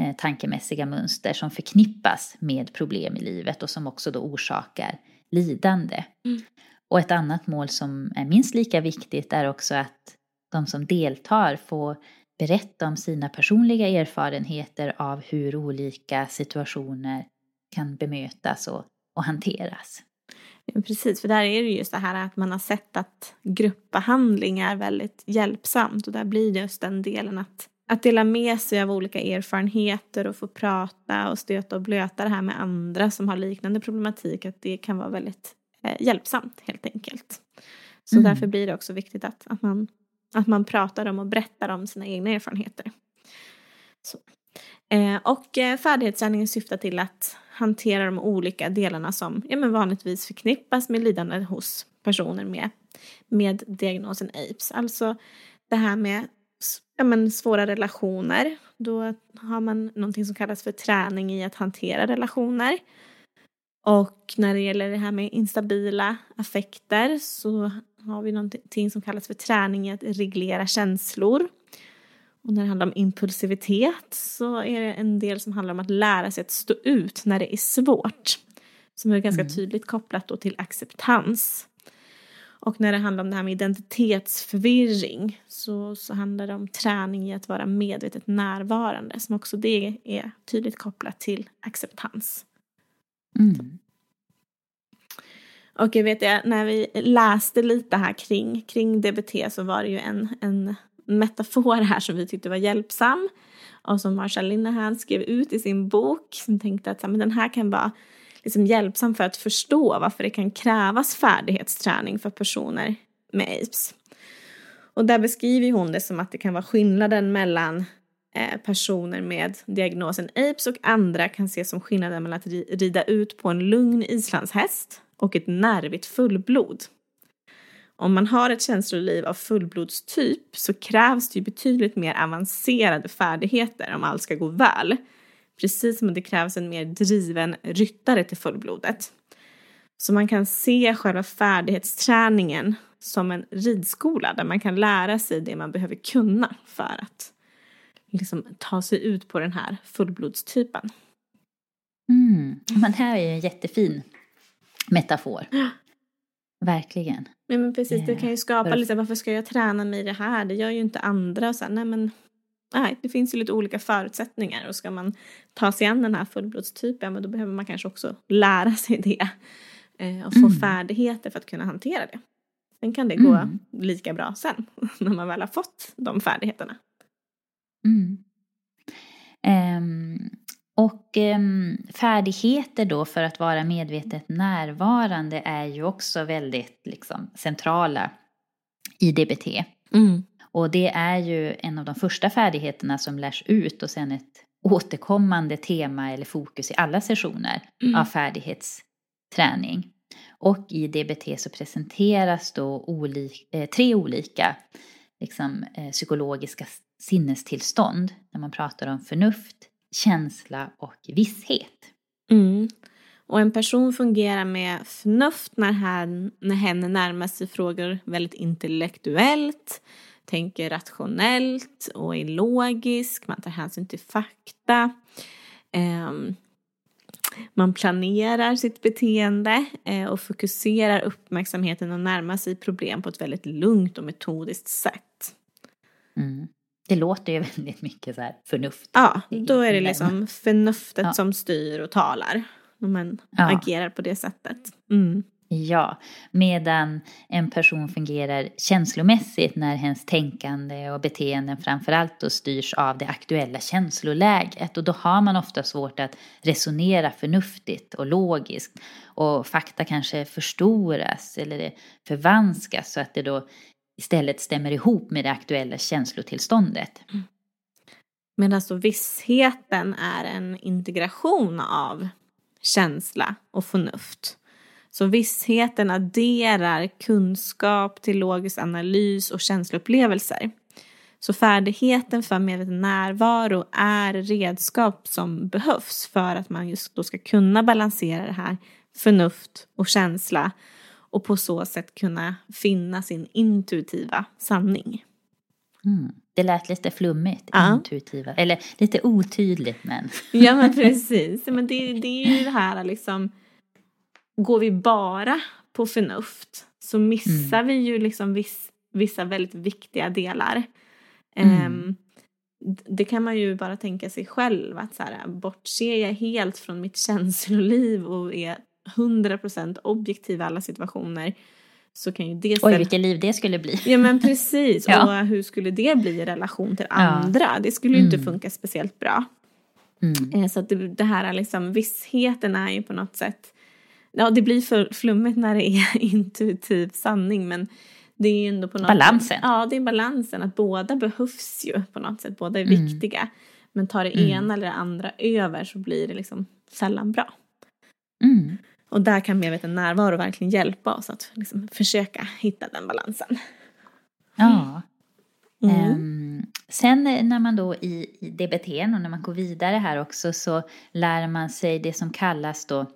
eh, tankemässiga mönster som förknippas med problem i livet och som också då orsakar lidande. Mm. Och ett annat mål som är minst lika viktigt är också att de som deltar får berätta om sina personliga erfarenheter av hur olika situationer kan bemötas och, och hanteras. Precis, för där är det just det här att man har sett att gruppbehandling är väldigt hjälpsamt och där blir det just den delen att, att dela med sig av olika erfarenheter och få prata och stöta och blöta det här med andra som har liknande problematik, att det kan vara väldigt hjälpsamt helt enkelt. Så mm. därför blir det också viktigt att, att, man, att man pratar om och berättar om sina egna erfarenheter. Så. Eh, och eh, färdighetsträningen syftar till att hantera de olika delarna som ja, men vanligtvis förknippas med lidande hos personer med, med diagnosen AIDS. Alltså det här med ja, men svåra relationer. Då har man någonting som kallas för träning i att hantera relationer. Och när det gäller det här med instabila affekter så har vi någonting som kallas för träning i att reglera känslor. Och när det handlar om impulsivitet så är det en del som handlar om att lära sig att stå ut när det är svårt. Som är ganska mm. tydligt kopplat då till acceptans. Och när det handlar om det här med identitetsförvirring så, så handlar det om träning i att vara medvetet närvarande som också det är tydligt kopplat till acceptans. Mm. Och jag vet att när vi läste lite här kring, kring DBT så var det ju en, en metafor här som vi tyckte var hjälpsam. och som Marshall Linehan skrev ut i sin bok som tänkte att men den här kan vara liksom hjälpsam för att förstå varför det kan krävas färdighetsträning för personer med aids. Och där beskriver hon det som att det kan vara skillnaden mellan Eh, personer med diagnosen apes och andra kan ses som skillnaden mellan att rida ut på en lugn islandshäst och ett nervigt fullblod. Om man har ett känsloliv av fullblodstyp så krävs det ju betydligt mer avancerade färdigheter om allt ska gå väl. Precis som det krävs en mer driven ryttare till fullblodet. Så man kan se själva färdighetsträningen som en ridskola där man kan lära sig det man behöver kunna för att liksom ta sig ut på den här fullblodstypen. Mm. Men här är ju en jättefin metafor. Verkligen. Ja, men precis, det kan ju skapa lite, varför ska jag träna mig i det här? Det gör ju inte andra. Och så här, nej, men, nej, det finns ju lite olika förutsättningar och ska man ta sig an den här fullblodstypen, men då behöver man kanske också lära sig det eh, och få mm. färdigheter för att kunna hantera det. Sen kan det gå mm. lika bra sen, när man väl har fått de färdigheterna. Mm. Um, och um, färdigheter då för att vara medvetet närvarande är ju också väldigt liksom, centrala i DBT. Mm. Och det är ju en av de första färdigheterna som lärs ut och sen ett återkommande tema eller fokus i alla sessioner mm. av färdighetsträning. Och i DBT så presenteras då olik, eh, tre olika liksom, eh, psykologiska sinnestillstånd när man pratar om förnuft, känsla och visshet. Mm. Och en person fungerar med förnuft när, han, när hen närmar sig frågor väldigt intellektuellt, tänker rationellt och är logisk, man tar hänsyn till fakta. Um, man planerar sitt beteende eh, och fokuserar uppmärksamheten och närmar sig problem på ett väldigt lugnt och metodiskt sätt. Mm. Det låter ju väldigt mycket så här förnuft. Ja, då är det liksom förnuftet ja. som styr och talar. När man ja. agerar på det sättet. Mm. Ja, medan en person fungerar känslomässigt när hens tänkande och beteenden framförallt då styrs av det aktuella känsloläget. Och då har man ofta svårt att resonera förnuftigt och logiskt. Och fakta kanske förstoras eller förvanskas så att det då istället stämmer ihop med det aktuella känslotillståndet. Mm. Medan så vissheten är en integration av känsla och förnuft. Så vissheten adderar kunskap till logisk analys och känsloupplevelser. Så färdigheten för medveten närvaro är redskap som behövs för att man just då ska kunna balansera det här förnuft och känsla och på så sätt kunna finna sin intuitiva sanning. Mm. Det lät lite flummigt, ja. intuitiva, eller lite otydligt men. ja men precis, men det, det är ju det här liksom, går vi bara på förnuft så missar mm. vi ju liksom viss, vissa väldigt viktiga delar. Mm. Um, det kan man ju bara tänka sig själv att så här, bortser jag helt från mitt känsloliv och är 100% objektiv i alla situationer så kan ju det ställa... Oj, vilket liv det skulle bli. Ja, men precis. ja. Och hur skulle det bli i relation till andra? Ja. Det skulle ju mm. inte funka speciellt bra. Mm. Eh, så att det, det här liksom, vissheten är ju på något sätt... Ja, det blir för flummigt när det är intuitiv sanning, men det är ju ändå på något Balansen. Sätt, ja, det är balansen. Att båda behövs ju på något sätt. Båda är mm. viktiga. Men tar det mm. ena eller det andra över så blir det liksom sällan bra. Mm. Och där kan medveten närvaro verkligen hjälpa oss att liksom försöka hitta den balansen. Ja. Mm. Um, sen när man då i, i DBT och när man går vidare här också så lär man sig det som kallas då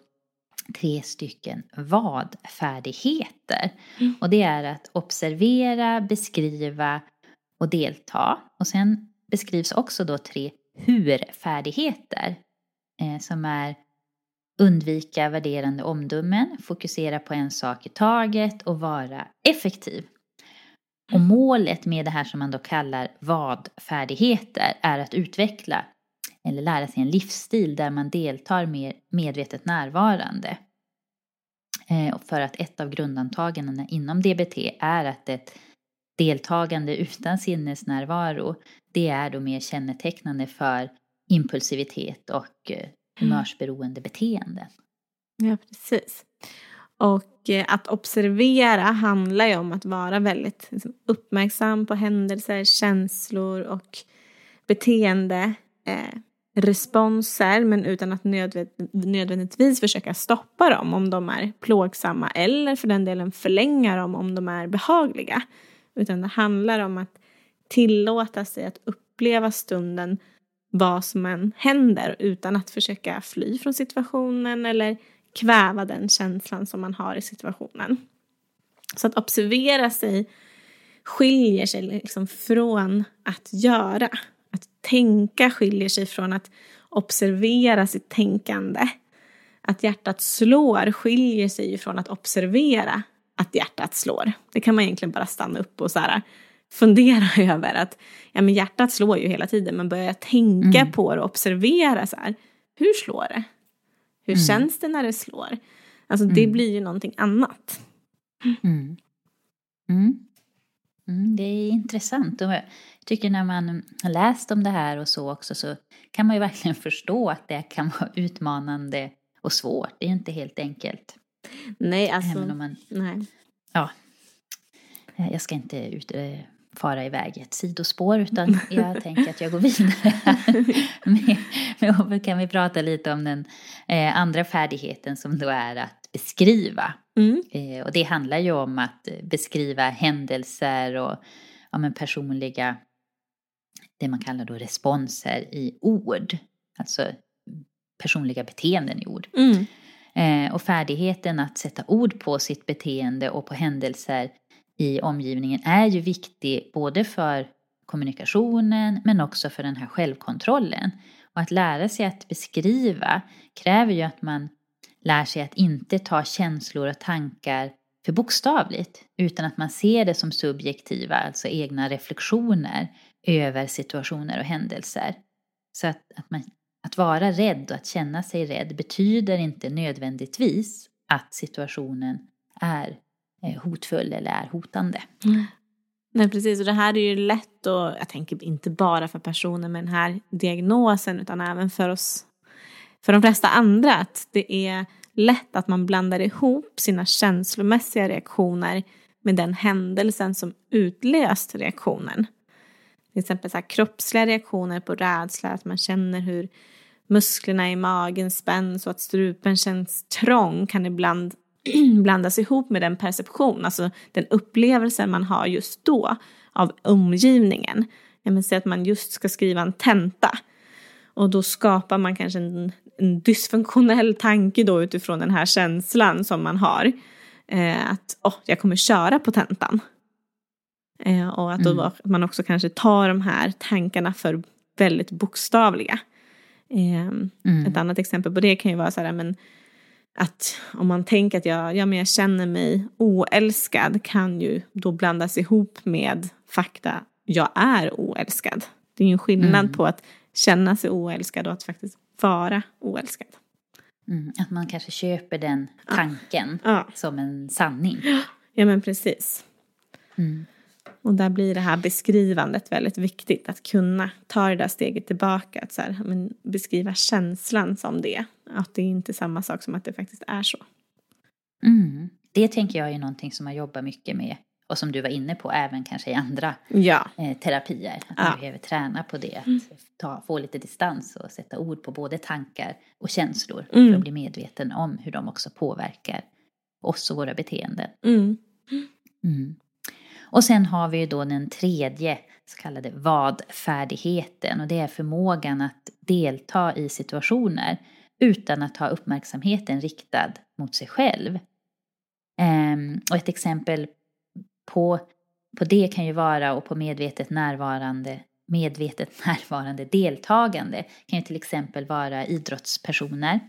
tre stycken vad-färdigheter. Mm. Och det är att observera, beskriva och delta. Och sen beskrivs också då tre hur-färdigheter eh, som är undvika värderande omdömen, fokusera på en sak i taget och vara effektiv. Och målet med det här som man då kallar vad-färdigheter är att utveckla eller lära sig en livsstil där man deltar mer medvetet närvarande. Eh, för att ett av grundantagandena inom DBT är att ett deltagande utan sinnesnärvaro, det är då mer kännetecknande för impulsivitet och eh, humörsberoende beteenden. Ja, precis. Och eh, att observera handlar ju om att vara väldigt liksom, uppmärksam på händelser, känslor och beteende. Eh, responser men utan att nödvändigtvis försöka stoppa dem om de är plågsamma eller för den delen förlänga dem om de är behagliga. Utan det handlar om att tillåta sig att uppleva stunden vad som än händer utan att försöka fly från situationen eller kväva den känslan som man har i situationen. Så att observera sig skiljer sig liksom från att göra. Att tänka skiljer sig från att observera sitt tänkande. Att hjärtat slår skiljer sig från att observera att hjärtat slår. Det kan man egentligen bara stanna upp och så här, fundera över. att ja, men Hjärtat slår ju hela tiden men börjar tänka mm. på det och observera så här, hur slår det? Hur mm. känns det när det slår? Alltså det mm. blir ju någonting annat. Mm. Mm. Det är intressant. Och jag tycker när man har läst om det här och så också så kan man ju verkligen förstå att det kan vara utmanande och svårt. Det är inte helt enkelt. Nej, alltså. Även om man, nej. Ja. Jag ska inte ut, eh, fara iväg ett sidospår utan jag tänker att jag går vidare. med, med, kan vi prata lite om den eh, andra färdigheten som då är att beskriva. Mm. Eh, och det handlar ju om att beskriva händelser och ja, men personliga, det man kallar då responser i ord. Alltså personliga beteenden i ord. Mm. Eh, och färdigheten att sätta ord på sitt beteende och på händelser i omgivningen är ju viktig både för kommunikationen men också för den här självkontrollen. Och att lära sig att beskriva kräver ju att man lär sig att inte ta känslor och tankar för bokstavligt utan att man ser det som subjektiva, alltså egna reflektioner över situationer och händelser. Så att, att, man, att vara rädd och att känna sig rädd betyder inte nödvändigtvis att situationen är Eh, hotfull eller är hotande. Mm. Nej precis och det här är ju lätt och jag tänker inte bara för personer med den här diagnosen utan även för oss för de flesta andra att det är lätt att man blandar ihop sina känslomässiga reaktioner med den händelsen som utlöst reaktionen. Till exempel så här, kroppsliga reaktioner på rädsla, att man känner hur musklerna i magen spänns och att strupen känns trång kan ibland blandas ihop med den perception, alltså den upplevelsen man har just då av omgivningen. Säg att man just ska skriva en tenta och då skapar man kanske en, en dysfunktionell tanke då utifrån den här känslan som man har. Eh, att oh, jag kommer köra på tentan. Eh, och att då mm. man också kanske tar de här tankarna för väldigt bokstavliga. Eh, mm. Ett annat exempel på det kan ju vara så här, men att om man tänker att jag, ja, men jag känner mig oälskad kan ju då blandas ihop med fakta, jag är oälskad. Det är ju en skillnad mm. på att känna sig oälskad och att faktiskt vara oälskad. Mm, att man kanske köper den tanken ja. som en sanning. Ja men precis. Mm. Och där blir det här beskrivandet väldigt viktigt. Att kunna ta det där steget tillbaka. Att så här, men, beskriva känslan som det. Att det är inte samma sak som att det faktiskt är så. Mm. Det tänker jag är någonting som man jobbar mycket med. Och som du var inne på även kanske i andra ja. eh, terapier. Att man ja. behöver träna på det. Att mm. ta, få lite distans och sätta ord på både tankar och känslor. Mm. För att bli medveten om hur de också påverkar oss och våra beteenden. Mm. Och sen har vi ju då den tredje så kallade vad-färdigheten och det är förmågan att delta i situationer utan att ha uppmärksamheten riktad mot sig själv. Um, och ett exempel på, på det kan ju vara, och på medvetet närvarande, medvetet närvarande deltagande kan ju till exempel vara idrottspersoner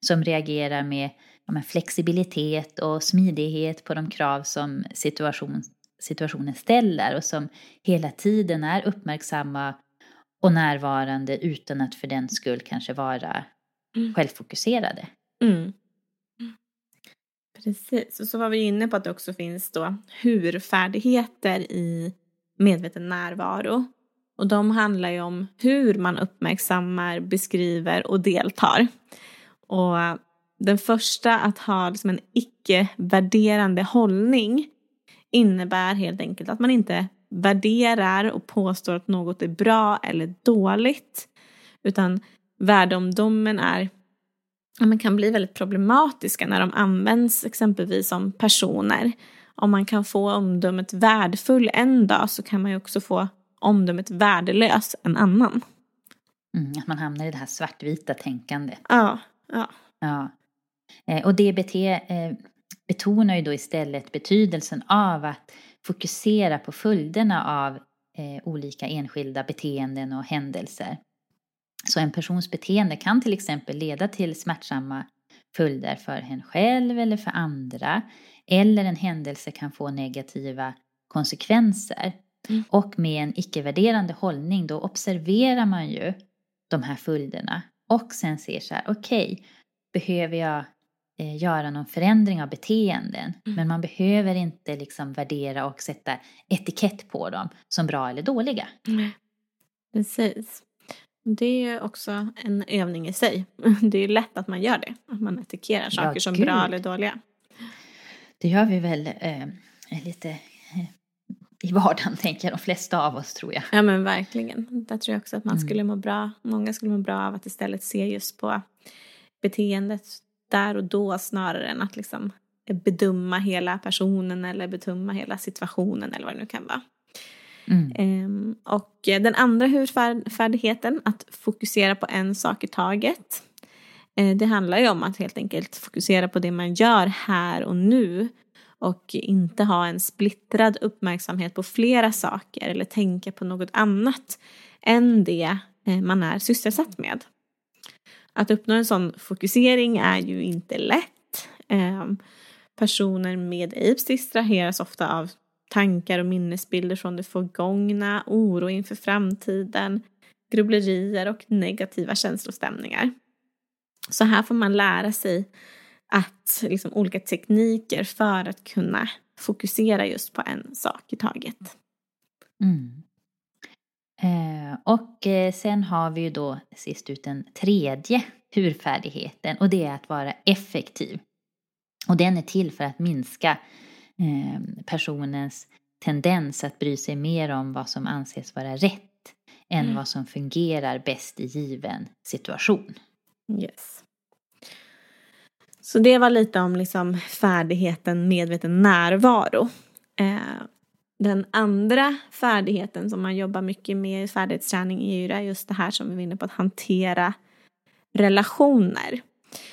som reagerar med ja, flexibilitet och smidighet på de krav som situation, situationen ställer och som hela tiden är uppmärksamma och närvarande utan att för den skull kanske vara mm. självfokuserade. Mm. Precis, och så var vi inne på att det också finns då hur-färdigheter i medveten närvaro. Och de handlar ju om hur man uppmärksammar, beskriver och deltar. Och den första, att ha liksom en icke-värderande hållning, innebär helt enkelt att man inte värderar och påstår att något är bra eller dåligt. Utan värdeomdömen är man kan bli väldigt problematiska när de används exempelvis som personer. Om man kan få omdömet värdefull en dag så kan man ju också få omdömet värdelös en annan. Mm, att man hamnar i det här svartvita tänkandet. Ja. ja. ja. Eh, och DBT eh, betonar ju då istället betydelsen av att fokusera på följderna av eh, olika enskilda beteenden och händelser. Så en persons beteende kan till exempel leda till smärtsamma följder för hen själv eller för andra. Eller en händelse kan få negativa konsekvenser. Mm. Och med en icke-värderande hållning då observerar man ju de här följderna. Och sen ser så här, okej, okay, behöver jag eh, göra någon förändring av beteenden? Mm. Men man behöver inte liksom värdera och sätta etikett på dem som bra eller dåliga. Mm. Precis. Det är också en övning i sig. Det är lätt att man gör det. Att man etikerar saker ja, som gud. bra eller dåliga. Det gör vi väl eh, lite eh, i vardagen, tänker jag, de flesta av oss tror jag. Ja men verkligen. Där tror jag också att man mm. skulle må bra, många skulle må bra av att istället se just på beteendet där och då snarare än att liksom bedöma hela personen eller bedöma hela situationen eller vad det nu kan vara. Mm. Ehm, och den andra hurfärdigheten, att fokusera på en sak i taget. Eh, det handlar ju om att helt enkelt fokusera på det man gör här och nu och inte ha en splittrad uppmärksamhet på flera saker eller tänka på något annat än det eh, man är sysselsatt med. Att uppnå en sån fokusering är ju inte lätt. Ehm, personer med apes distraheras ofta av tankar och minnesbilder från det förgångna, oro inför framtiden, grubblerier och negativa känslostämningar. Så här får man lära sig att liksom, olika tekniker för att kunna fokusera just på en sak i taget. Mm. Eh, och eh, sen har vi ju då sist ut den tredje hurfärdigheten och det är att vara effektiv. Och den är till för att minska Eh, personens tendens att bry sig mer om vad som anses vara rätt än mm. vad som fungerar bäst i given situation. Yes. Så det var lite om liksom färdigheten medveten närvaro. Eh, den andra färdigheten som man jobbar mycket med i färdighetsträning är ju just det här som vi var inne på att hantera relationer.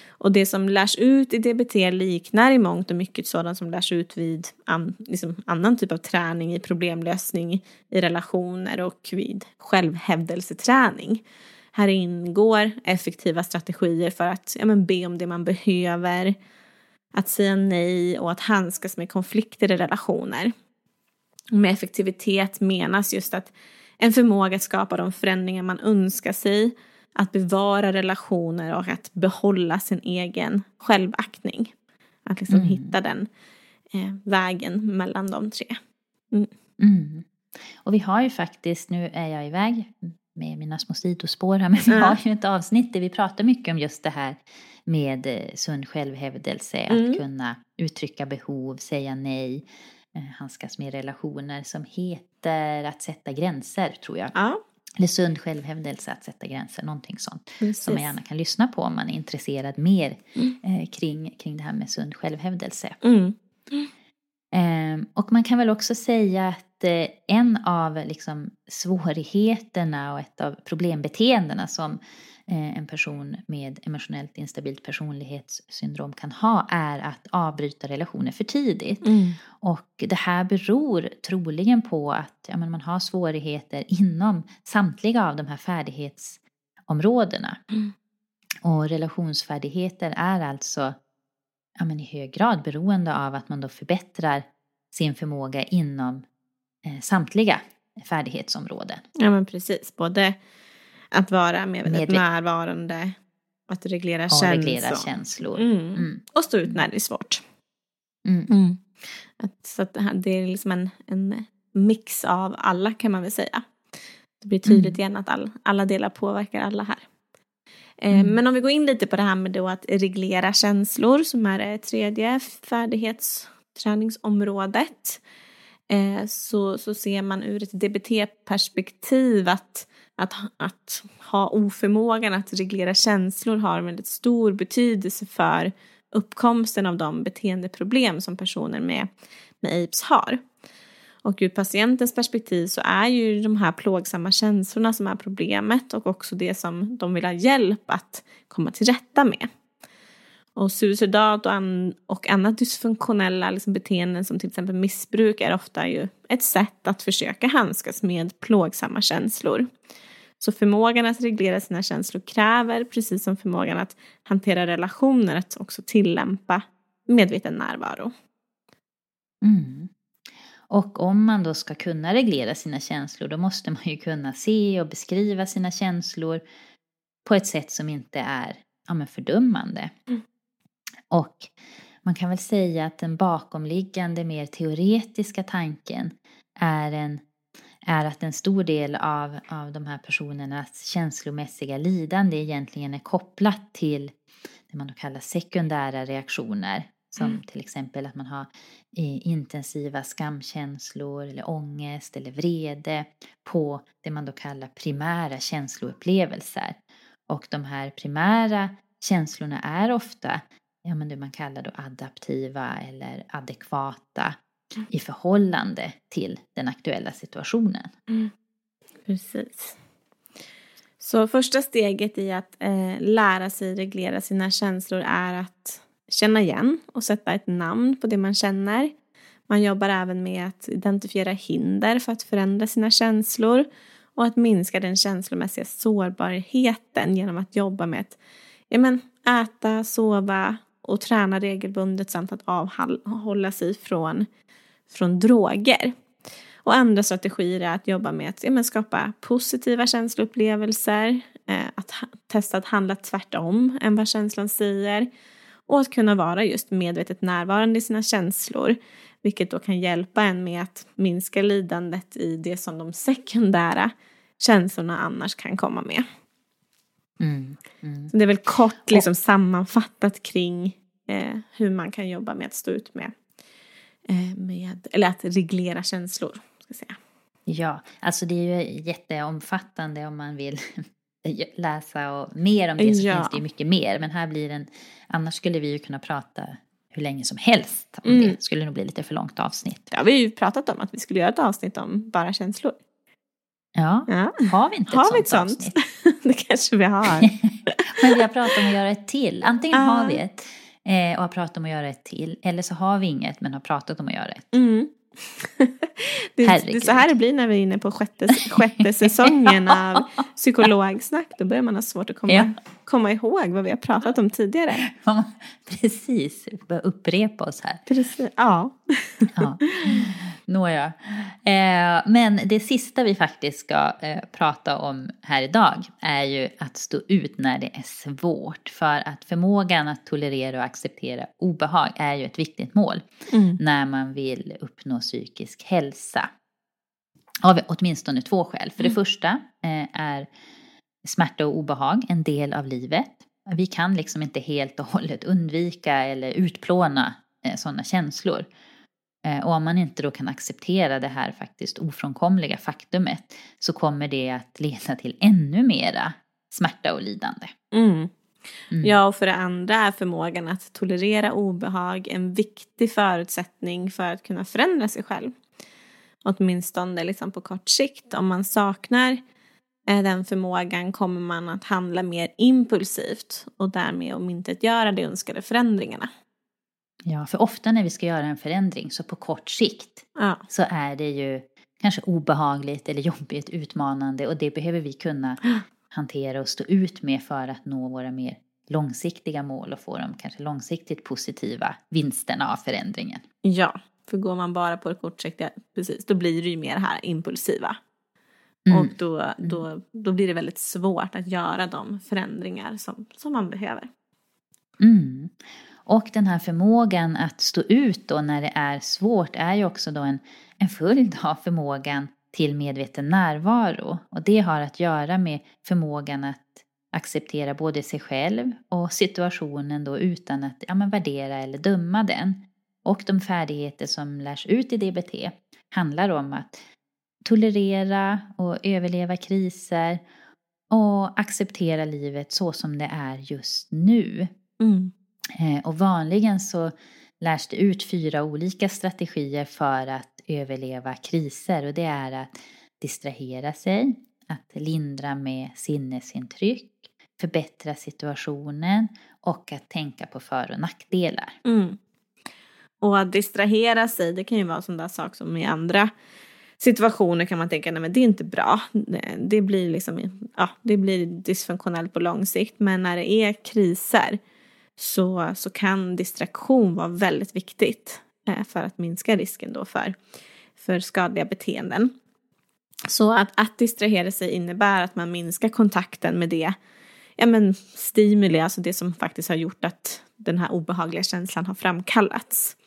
Och det som lärs ut i DBT liknar i mångt och mycket sådant som lärs ut vid an, liksom annan typ av träning i problemlösning i relationer och vid självhävdelseträning. Här ingår effektiva strategier för att ja, men, be om det man behöver, att säga nej och att handskas med konflikter i relationer. Med effektivitet menas just att en förmåga att skapa de förändringar man önskar sig att bevara relationer och att behålla sin egen självaktning. Att liksom mm. hitta den eh, vägen mellan de tre. Mm. Mm. Och vi har ju faktiskt, nu är jag iväg med mina små sidospår här, men vi har ju ett avsnitt där vi pratar mycket om just det här med eh, sund självhävdelse, att mm. kunna uttrycka behov, säga nej, handskas med relationer som heter att sätta gränser, tror jag. Ja. Eller sund självhävdelse, att sätta gränser, någonting sånt. Precis. Som man gärna kan lyssna på om man är intresserad mer mm. eh, kring, kring det här med sund självhävdelse. Mm. Eh, och man kan väl också säga att eh, en av liksom, svårigheterna och ett av problembeteendena som Eh, en person med emotionellt instabilt personlighetssyndrom kan ha är att avbryta relationer för tidigt. Mm. Och det här beror troligen på att ja, man har svårigheter inom samtliga av de här färdighetsområdena. Mm. Och relationsfärdigheter är alltså ja, men i hög grad beroende av att man då förbättrar sin förmåga inom eh, samtliga färdighetsområden. Ja men precis, både att vara medvetet närvarande. Att reglera känslor. Reglera känslor. Mm. Mm. Och stå ut när det är svårt. Mm. Mm. Att, så att det här- det är liksom en, en mix av alla kan man väl säga. Det blir tydligt Mm. igen att all, alla delar påverkar alla här. Eh, Mm. Men om vi går in lite på det här med då att reglera känslor som är det tredje färdighetsträningsområdet. Eh, så, så ser man ur ett DBT-perspektiv att, att, att ha oförmågan att reglera känslor har väldigt stor betydelse för uppkomsten av de beteendeproblem som personer med, med apes har. Och ur patientens perspektiv så är ju de här plågsamma känslorna som är problemet och också det som de vill ha hjälp att komma till rätta med. Och suicidat och, an, och annat dysfunktionella liksom beteenden som till exempel missbruk är ofta ju ett sätt att försöka handskas med plågsamma känslor. Så förmågan att reglera sina känslor kräver, precis som förmågan att hantera relationer, att också tillämpa medveten närvaro. Mm. Och om man då ska kunna reglera sina känslor då måste man ju kunna se och beskriva sina känslor på ett sätt som inte är ja, men fördömande. Mm. Och man kan väl säga att den bakomliggande mer teoretiska tanken är, en, är att en stor del av, av de här personernas känslomässiga lidande egentligen är kopplat till det man då kallar sekundära reaktioner. Som Mm. till exempel att man har eh, intensiva skamkänslor eller ångest eller vrede på det man då kallar primära känsloupplevelser. Och de här primära känslorna är ofta ja, men det man kallar då adaptiva eller adekvata i förhållande till den aktuella situationen. Mm. Precis. Så första steget i att eh, lära sig reglera sina känslor är att känna igen och sätta ett namn på det man känner. Man jobbar även med att identifiera hinder för att förändra sina känslor och att minska den känslomässiga sårbarheten genom att jobba med att ja, men, äta, sova och träna regelbundet samt att avhålla sig från, från droger. Och andra strategier är att jobba med att ja, men skapa positiva känsloupplevelser, eh, att testa att handla tvärtom än vad känslan säger och att kunna vara just medvetet närvarande i sina känslor, vilket då kan hjälpa en med att minska lidandet i det som de sekundära känslorna annars kan komma med. Mm, mm. Det är väl kort liksom, sammanfattat kring eh, hur man kan jobba med att stå ut med, eh, med eller att reglera känslor. Ska säga. Ja, alltså det är ju jätteomfattande om man vill läsa och mer om det så Ja. finns det ju mycket mer. Men här blir en, annars skulle vi ju kunna prata hur länge som helst om Mm. det. Skulle nog bli lite för långt avsnitt. Ja, vi har ju pratat om att vi skulle göra ett avsnitt om bara känslor. Ja, Ja. har vi inte Har ett vi ett sånt sånt? avsnitt? det kanske vi har. Men vi har pratat om att göra ett till. Antingen Ja. har vi ett eh, och har pratat om att göra ett till. Eller så har vi inget men har pratat om att göra ett. Mm. det, det är Herregud. så här det blir när vi är inne på sjätte, sjätte säsongen av psykologsnack. Då börjar man ha svårt att komma, Ja. komma ihåg vad vi har pratat om tidigare. Ja, Precis, vi börjar upprepa oss här. Precis. Ja. Ja. Nåja. Eh, men det sista vi faktiskt ska eh, prata om här idag är ju att stå ut när det är svårt. För att förmågan att tolerera och acceptera obehag är ju ett viktigt mål Mm. när man vill uppnå psykisk hälsa. Av åtminstone två skäl. För det första eh, är smärta och obehag en del av livet. Vi kan liksom inte helt och hållet undvika eller utplåna eh, sådana känslor. Eh, och om man inte då kan acceptera det här faktiskt ofrånkomliga faktumet så kommer det att leda till ännu mera smärta och lidande. Mm. Mm. Ja, och för det andra är förmågan att tolerera obehag en viktig förutsättning för att kunna förändra sig själv. Åtminstone liksom på kort sikt. Om man saknar eh, den förmågan kommer man att handla mer impulsivt och därmed omintetgöra de önskade förändringarna. Ja, för ofta när vi ska göra en förändring så på kort sikt Ja, så är det ju kanske obehagligt eller jobbigt, utmanande och det behöver vi kunna hantera och stå ut med för att nå våra mer långsiktiga mål och få de kanske långsiktigt positiva vinsterna av förändringen. ja för går man bara på det kortsiktiga, precis, då blir det ju mer här impulsiva. Mm. Och då, då, då blir det väldigt svårt att göra de förändringar som, som man behöver. Mm. Och den här förmågan att stå ut då när det är svårt är ju också då en, en följd av förmågan till medveten närvaro. Och det har att göra med förmågan att acceptera både sig själv och situationen då utan att ja, men värdera eller döma den. Och de färdigheter som lärs ut i DBT handlar om att tolerera och överleva kriser och acceptera livet så som det är just nu. Mm. Eh, och vanligen så lärs det ut fyra olika strategier för att överleva kriser och det är att distrahera sig, att lindra med sinnesintryck, förbättra situationen och att tänka på för och nackdelar. Mm. Och att distrahera sig, det kan ju vara en sån där sak som i andra situationer kan man tänka, nej men det är inte bra. Det blir liksom, ja, det blir dysfunktionellt på lång sikt. Men när det är kriser så, så kan distraktion vara väldigt viktigt eh, för att minska risken då för, för skadliga beteenden. Så att, att distrahera sig innebär att man minskar kontakten med det ja, men stimuli, alltså det som faktiskt har gjort att den här obehagliga känslan har framkallats.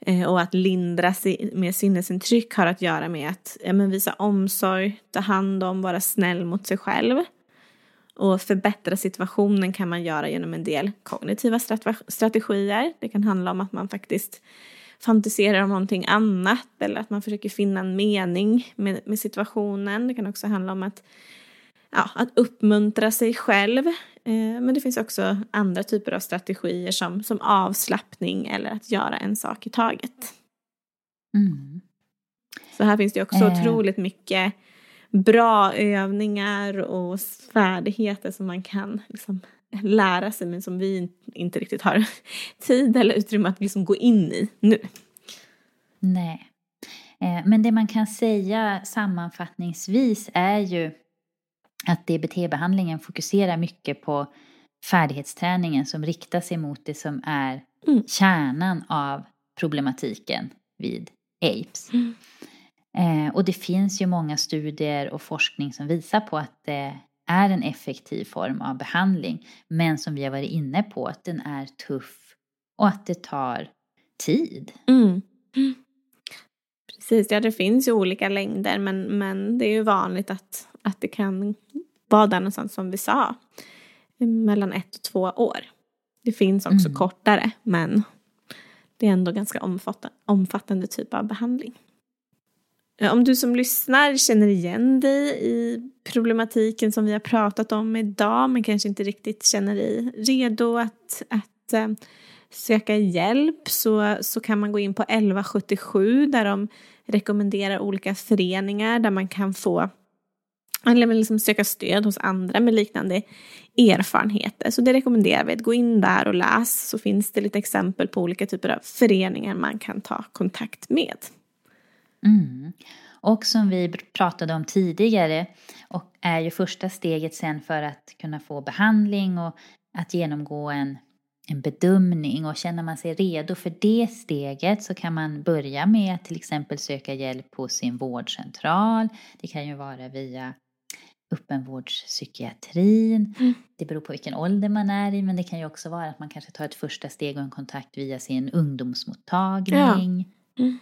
Eh, och att lindra med sinnesintryck har att göra med att ja, men visa omsorg, ta hand om, vara snäll mot sig själv. Och förbättra situationen kan man göra genom en del kognitiva strategier. Det kan handla om att man faktiskt fantiserar om någonting annat eller att man försöker finna en mening med, med situationen. Det kan också handla om att, ja, att uppmuntra sig själv. Eh, men det finns också andra typer av strategier som, som avslappning eller att göra en sak i taget. Mm. Så här finns det också eh. otroligt mycket bra övningar och färdigheter som man kan liksom lära sig men som vi inte riktigt har tid eller utrymme att liksom gå in i nu. Nej. Eh, men det man kan säga sammanfattningsvis är ju att DBT-behandlingen fokuserar mycket på färdighetsträningen som riktar sig mot det som är mm. kärnan av problematiken vid APES. Mm. Eh, och det finns ju många studier och forskning som visar på att det är en effektiv form av behandling. Men som vi har varit inne på, att den är tuff och att det tar tid. Mm. Precis, ja det finns ju olika längder men, men det är ju vanligt att, att det kan vara där någonstans som vi sa. Mellan ett och två år. Det finns också mm. kortare men det är ändå ganska omfattande, omfattande typ av behandling. Eh, om du som lyssnar känner igen dig i problematiken som vi har pratat om idag men kanske inte riktigt känner dig redo att, att eh, söka hjälp så, så kan man gå in på 1177 där de rekommenderar olika föreningar där man kan få eller liksom söka stöd hos andra med liknande erfarenheter. Så det rekommenderar vi, att gå in där och läs så finns det lite exempel på olika typer av föreningar man kan ta kontakt med. Mm. Och som vi pratade om tidigare och är ju första steget sen för att kunna få behandling och att genomgå en, en bedömning och känner man sig redo för det steget så kan man börja med att till exempel söka hjälp hos sin vårdcentral. Det kan ju vara via öppenvårdspsykiatrin. Mm. Det beror på vilken ålder man är i men det kan ju också vara att man kanske tar ett första steg och en kontakt via sin ungdomsmottagning. Ja. Mm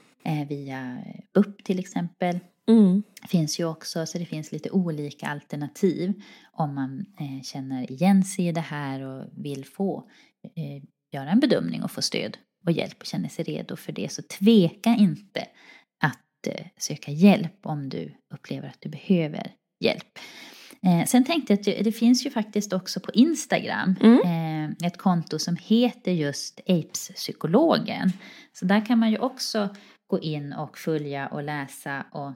via BUP till exempel. Mm. Finns ju också, så det finns lite olika alternativ om man eh, känner igen sig i det här och vill få eh, göra en bedömning och få stöd och hjälp och känner sig redo för det. Så tveka inte att eh, söka hjälp om du upplever att du behöver hjälp. Eh, sen tänkte jag att det, det, finns ju faktiskt också på Instagram mm. eh, ett konto som heter just Apes-psykologen. Så där kan man ju också gå in och följa och läsa och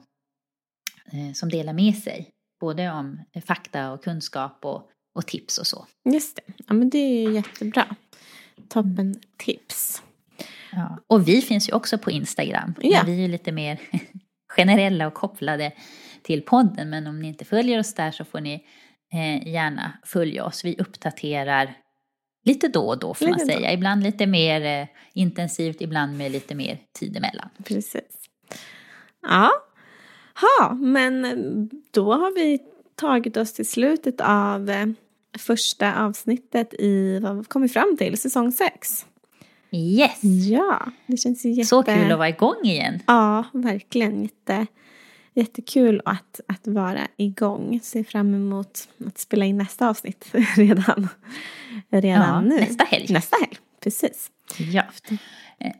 eh, som delar med sig. Både om fakta och kunskap och, och tips och så. Just det. Ja men det är jättebra. Toppen tips. Ja. Och vi finns ju också på Instagram. Ja. vi är lite mer generella och kopplade till podden. Men om ni inte följer oss där så får ni eh, gärna följa oss. Vi uppdaterar lite då och då får lite man säga. Då. Ibland lite mer eh, intensivt, ibland med lite mer tid emellan. Precis. Ja, ha, men då har vi tagit oss till slutet av eh, första avsnittet i vad vi kommit fram till, säsong 6. Yes! Ja, det känns ju jätte... Så kul att vara igång igen. Ja, verkligen. Jätte, jättekul att, att vara igång. Ser fram emot att spela in nästa avsnitt redan, redan Ja, nu. nästa helg. Nästa helg, precis. Ja. Eh,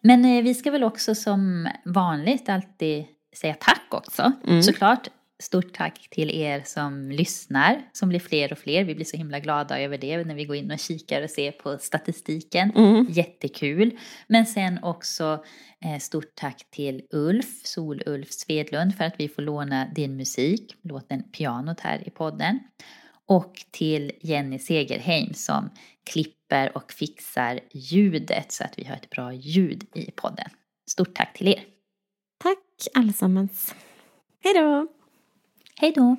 Men eh, vi ska väl också som vanligt alltid säga tack också. Mm. Såklart stort tack till er som lyssnar, som blir fler och fler. Vi blir så himla glada över det när vi går in och kikar och ser på statistiken. Mm. Jättekul. Men sen också eh, stort tack till Ulf, Sol-Ulf Svedlund för att vi får låna din musik, låten Pianot här i podden. Och till Jenny Segerheim som klipper och fixar ljudet så att vi har ett bra ljud i podden. Stort tack till er. Tack allesammans. Hej då! 黑夺